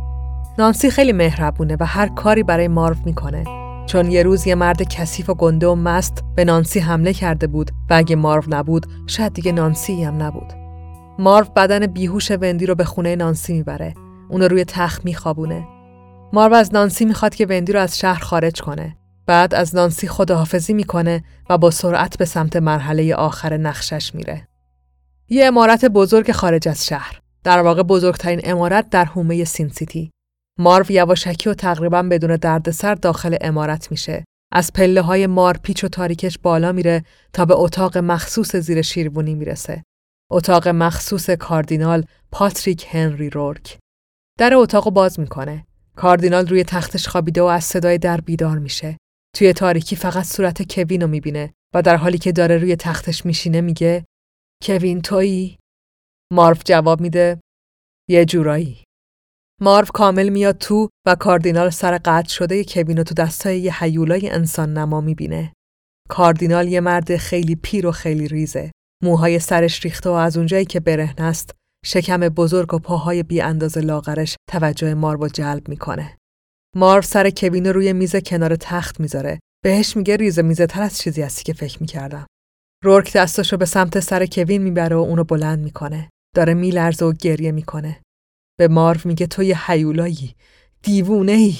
A: نانسی خیلی مهربونه و هر کاری برای مارف می‌کنه. چون یه روز یه مرد کثیف و گنده و مست به نانسی حمله کرده بود و اگه مارو نبود شاید دیگه نانسی هم نبود. مارف بدن بیهوش وندی رو به خونه نانسی می‌بره. اونو روی تخت میخوابونه. مارو از نانسی می‌خواد که وندی رو از شهر خارج کنه. بعد از نانسی خداحافظی می‌کنه و با سرعت به سمت مرحله آخر نقشش میره. یه امارت بزرگ خارج از شهر. در واقع بزرگترین امارت در حومه سین سیتی. مارو یواشکی و تقریبا بدون دردسر داخل امارت میشه. از پله های مار پیچ و تاریکش بالا میره تا به اتاق مخصوص زیر شیروانی می‌رسه. اتاق مخصوص کاردینال پاتریک هنری رورک. در اتاق باز می‌کنه. کاردینال روی تختش خوابیده و از صدای در بیدار میشه. توی تاریکی فقط صورت کوین رو می‌بینه و در حالی که داره روی تختش میشینه میگه کوین تویی؟ مارف جواب میده یه جورایی. مارف کامل میاد تو و کاردینال سر قطع شده کوین رو تو دستای یه حیولای انسان نما می‌بینه. کاردینال یه مرد خیلی پیر و خیلی ریزه. موهای سرش ریخته و از اونجایی که برهن است شکم بزرگ و پاهای بی اندازه لاغرش توجه مارو جلب می‌کنه. مارو سر کوین روی میز کنار تخت می‌ذاره. بهش میگه ریز میزه تر از چیزی هستی که فکر می‌کردم. رورک دستشو به سمت سر کوین می‌بره و اونو بلند می‌کنه. داره میلرزه و گریه می‌کنه. به مارو میگه تو یه حیولایی. دیوونه ای.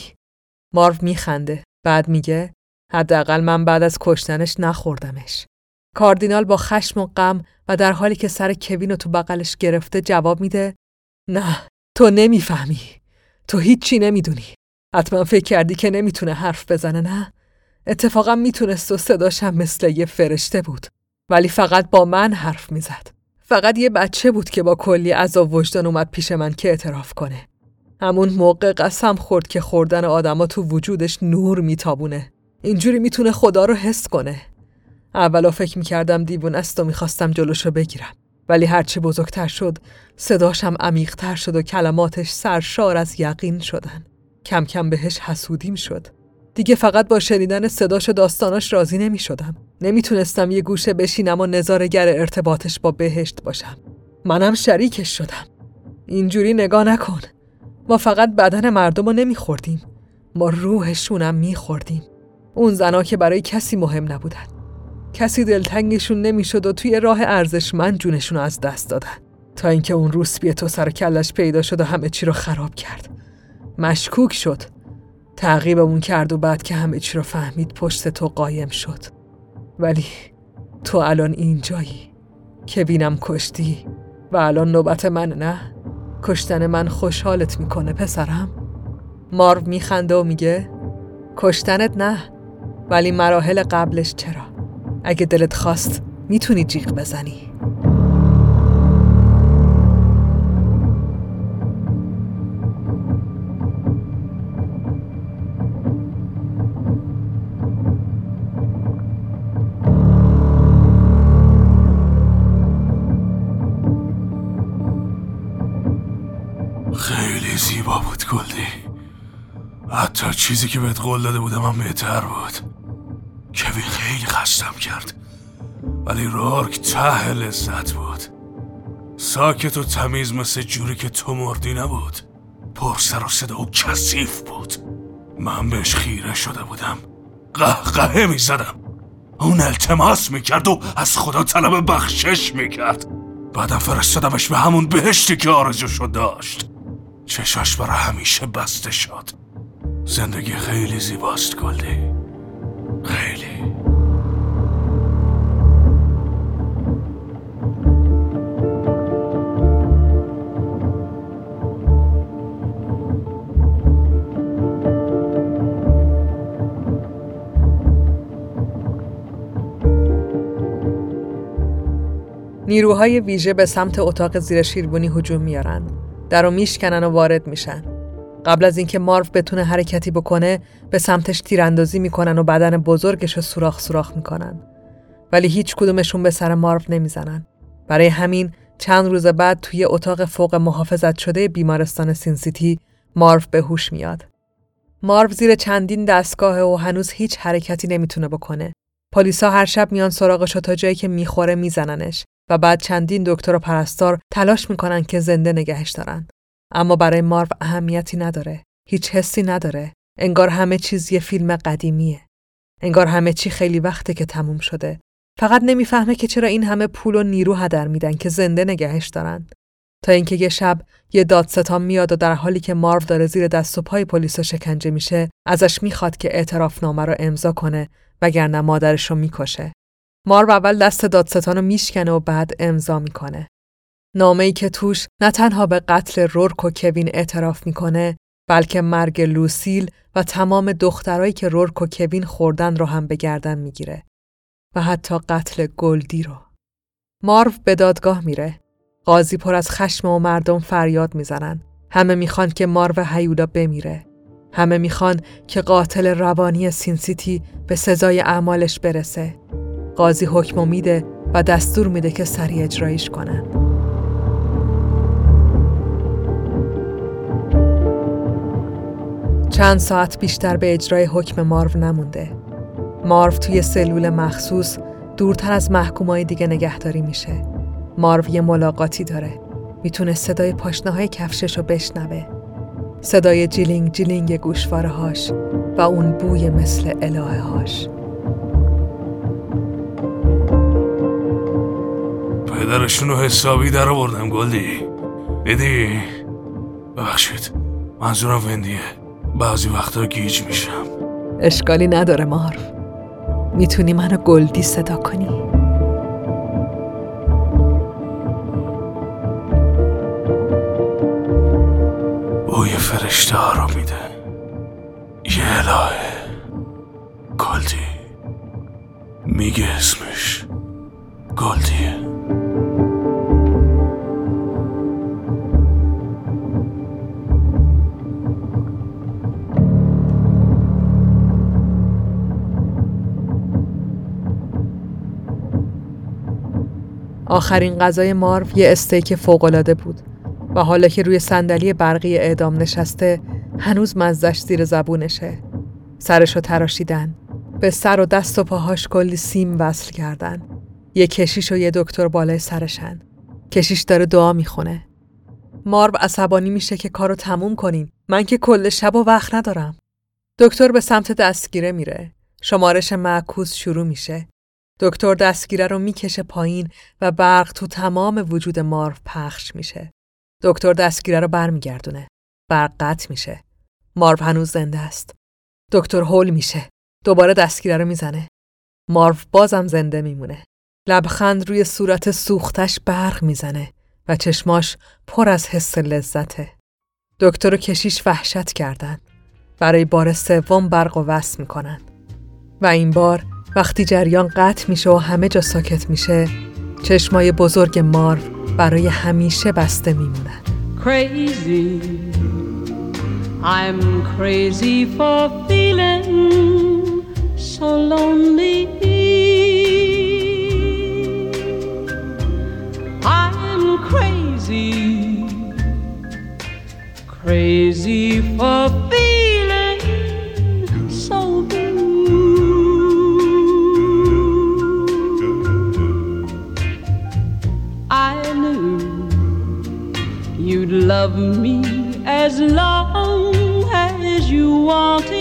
A: مارو میخنده. بعد میگه حداقل من بعد از کشتنش نخوردمش. کاردینال با خشم و غم و در حالی که سر کوین رو تو بغلش گرفته جواب میده نه تو نمی‌فهمی. تو هیچی نمی‌دونی. حتما فکر کردی که نمی‌تونه حرف بزنه نه؟ اتفاقا می‌تونست و صداشم مثل یه فرشته بود ولی فقط با من حرف می‌زد. فقط یه بچه بود که با کلی عذاب وجدان اومد پیش من که اعتراف کنه. همون موقع قسم خورد که خوردن آدما تو وجودش نور میتابونه. اینجوری می‌تونه خدا رو حس کنه. اولا فکر می‌کردم دیوون است و می‌خواستم جلوشو بگیرم. ولی هرچی بزرگتر شد صداشم عمیقتر شد و کلماتش سرشار از یقین شدن. کم کم بهش حسودیم شد. دیگه فقط با شنیدن صداش و داستاناش راضی نمی شدم. نمی‌تونستم یه گوشه بشینم و نظارگر ارتباطش با بهشت باشم. منم شریکش شدم. اینجوری نگاه نکن. ما فقط بدن مردم رو نمیخوردیم. ما روحشونم میخوردیم. اون زنا که برای کسی مهم نبودن. کسی دلتنگشون نمی‌شد و توی راه ارزشمند جونشون از دست دادن. تا اینکه اون روسپی تو سر کلش پیدا شد و همه چی رو خراب کرد. مشکوک شد. تعقیبمون کرد و بعد که همه چی رو فهمید پشت تو قایم شد. ولی تو الان اینجایی که بینم کشتی و الان نوبت من نه کشتن من خوشحالت می‌کنه پسرم. مارو میخنده و میگه کشتنت نه ولی مراحل قبلش چرا؟ اگه دلت خواست می‌تونی جیغ بزنی.
C: خیلی زیبا بود گلدی. حتی چیزی که بهت قول داده بودم هم بهتر بود. کوین خیلی خستم کرد. ولی رارک ته لذت بود. ساکت و تمیز مثل جوری که تو مردی نبود. پر سر و صدا و کثیف بود. من بهش خیره شده بودم. قهقهه می زدم اون التماس می‌کرد و از خدا طلب بخشش می‌کرد. بعدم فرستادمش به همون بهشتی که آرزوشو داشت. چشاش برای همیشه بسته شد. زندگی خیلی زیباست گلدی. خیلی
A: نیروهای ویژه به سمت اتاق زیر شیربونی هجوم میارن. در رو میشکنن و وارد میشن. قبل از اینکه مارو بتونه حرکتی بکنه به سمتش تیراندازی می‌کنن و بدن بزرگش رو سوراخ سوراخ می‌کنن. ولی هیچ کدومشون به سر مارو نمی‌زنن. برای همین چند روز بعد توی اتاق فوق محافظت شده بیمارستان Sin City مارو به هوش میاد. مارو زیر چندین دستگاه و هنوز هیچ حرکتی نمی‌تونه بکنه. پلیسا هر شب میان سراغش تا جایی که می‌خوره میزننش و بعد چندین دکتر و پرستار تلاش می‌کنن که زنده نگهش دارن. اما برای مارو اهمیتی نداره. هیچ حسی نداره. انگار همه چیز یه فیلم قدیمیه. انگار همه چی خیلی وقته که تموم شده. فقط نمی‌فهمه که چرا این همه پول و نیرو هدر میدن که زنده نگهش دارن. تا اینکه یه شب یه دادستان میاد و در حالی که مارو داره زیر دست و پای پلیس شکنجه میشه ازش می‌خواد که اعترافنامه رو امضا کنه وگرنه مادرش رو می‌کشه. مارو اول دست دادستان رو میشکنه و بعد امضا می‌کنه. نامه ای که توش نه تنها به قتل رورک و کوین اعتراف می‌کنه بلکه مرگ لوسیل و تمام دخترایی که رورک و کوین خوردن رو هم به گردن می‌گیره و حتی قتل گلدی رو. مارو به دادگاه میره. قاضی پر از خشم و مردم فریاد می‌زنن. همه می‌خوان که مارو هیولا بمیره. همه می‌خوان که قاتل روانی سینسیتی به سزای اعمالش برسه. قاضی حکم میده و دستور میده که سریع اجرایش کنن. چند ساعت بیشتر به اجرای حکم مارو نمونده. مارو توی سلول مخصوص دورتر از محکومای دیگه نگهداری میشه. مارو یه ملاقاتی داره. می‌تونه صدای پاشنه کفشش رو بشنوه. صدای جیلینگ جیلینگ گوشواره هاش و اون بوی مثل الهه هاش.
C: پدرشون رو حسابی در آوردم گلدی دیدی ببخشید منظورم وندیه بعضی وقتا گیج میشم.
A: اشکالی نداره مارو می‌تونی منو گلدی صدا کنی؟
C: بوی فرشته ها رو میده. یه الهه. گلدی. میگه اسمش. گلدیه.
A: آخرین غذای مارو یه استیک فوقالعاده بود و حالا که روی صندلی برقی اعدام نشسته هنوز مزدش زیر زبونشه سرشو تراشیدن به سر و دست و پاهاش کلی سیم وصل کردن یه کشیش و یه دکتر بالای سرشن کشیش داره دعا می‌خونه. مارو عصبانی میشه که کارو تموم کنین. من که کل شب و وقت ندارم. دکتر به سمت دستگیره میره. شمارش معکوس شروع میشه. دکتر دستگیره رو می‌کشه پایین و برق تو تمام وجود مارو پخش میشه. دکتر دستگیره رو برمیگردونه. برق قطع میشه. مارو هنوز زنده است. دکتر هول میشه. دوباره دستگیره رو می‌زنه. مارو بازم زنده میمونه. لبخند روی صورت سوختش برق می‌زنه و چشماش پر از حس لذته. دکتر و کشیش وحشت کردن. برای بار سوم برق و وصل می‌کنن. و این بار وقتی جریان قطع میشه و همه جا ساکت میشه چشمای بزرگ مارو برای همیشه بسته میمونن.
D: Crazy. I'm crazy for feeling so lonely. I'm crazy, crazy for feeling you'd love me as long as you wanted.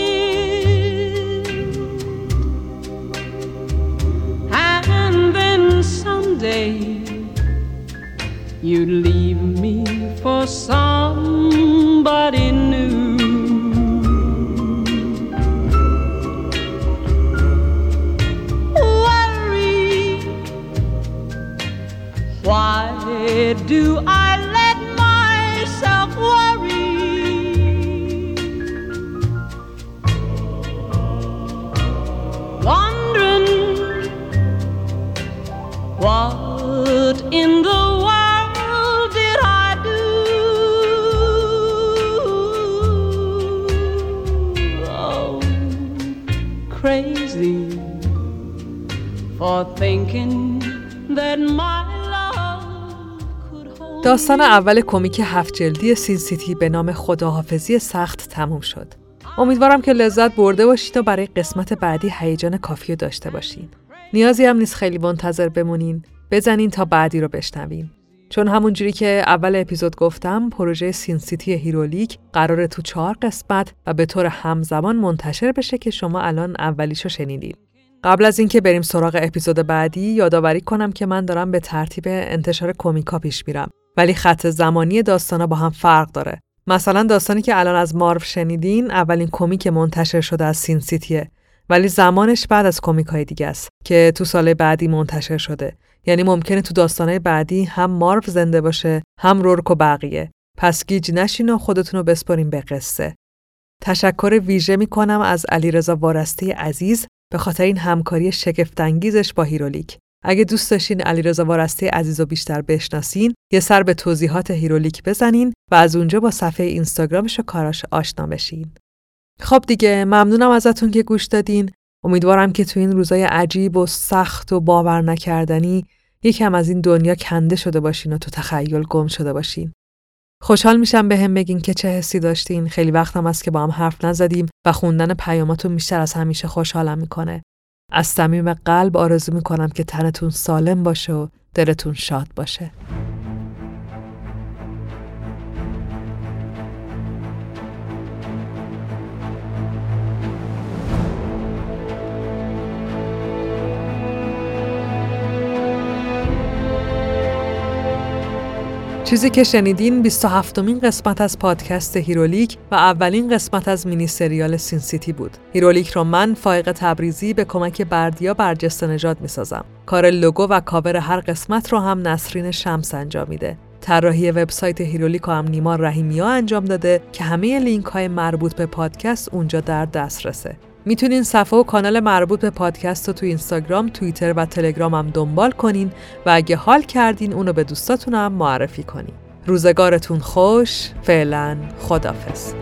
D: And then someday you'd leave me for somebody new. Worry. Why do I what in the world did I do? Oh, crazy for thinking that my
A: داستان اول کمیک هفت جلدی Sin City به نام خداحافظی سخت تموم شد. امیدوارم که لذت برده باشید و برای قسمت بعدی هیجان کافی رو داشته باشین. نیازی هم نیست خیلی منتظر بمونین. بزنین تا بعدی رو بشنوین. چون همونجوری که اول اپیزود گفتم پروژه Sin City Herolic قراره تو چهار قسمت و به طور همزمان منتشر بشه که شما الان اولیشو شنیدید. قبل از اینکه بریم سراغ اپیزود بعدی یادآوری کنم که من دارم به ترتیب انتشار کمیکا پیش میرم ولی خط زمانی داستانا با هم فرق داره مثلا داستانی که الان از مارو شنیدین اولین کمیک منتشر شده از سین سیتیه ولی زمانش بعد از کمیک های دیگه است که تو سال بعدی منتشر شده یعنی ممکنه تو داستانهای بعدی هم مارو زنده باشه هم رورک و بقیه پس گیج نشین و خودتون رو بسپارین به قصه تشکر ویژه می کنم از علیرضا وارسته عزیز به خاطر این همکاری شگفت‌انگیزش با Herolic. اگه دوست داشتین علیرضا وارسته عزیز رو بیشتر بشناسین، یه سر به توضیحات Herolic بزنین و از اونجا با صفحه اینستاگرامش و کاراش آشنا بشین. خب دیگه ممنونم ازتون که گوش دادین. امیدوارم که تو این روزای عجیب و سخت و باور نکردنی یکم از این دنیا کنده شده باشین و تو تخیل گم شده باشین. خوشحال میشم به هم بگین که چه حسی داشتین. خیلی وقتم است که با هم حرف نزدیم و خوندن پیاماتون بیشتر از همیشه خوشحالم می‌کنه. از صمیم قلب آرزو می‌کنم که تنتون سالم باشه و دلتون شاد باشه. چیزی که شنیدین 27 مین قسمت از پادکست Herolic و اولین قسمت از مینی سریال Sin City بود. Herolic رو من فائق تبریزی به کمک بردیا برجسته نژاد می‌سازم. کار لوگو و کاور هر قسمت رو هم نسرین شمس انجام میده. طراحی وبسایت Herolic هم نیما رحیمیا انجام داده که همه لینک های مربوط به پادکست اونجا در دسترسه. می‌تونین صفحه و کانال مربوط به پادکست رو تو اینستاگرام، توییتر و تلگرام هم دنبال کنین و اگه حال کردین اونو به دوستاتون هم معرفی کنین. روزگارتون خوش، فعلا خدافز.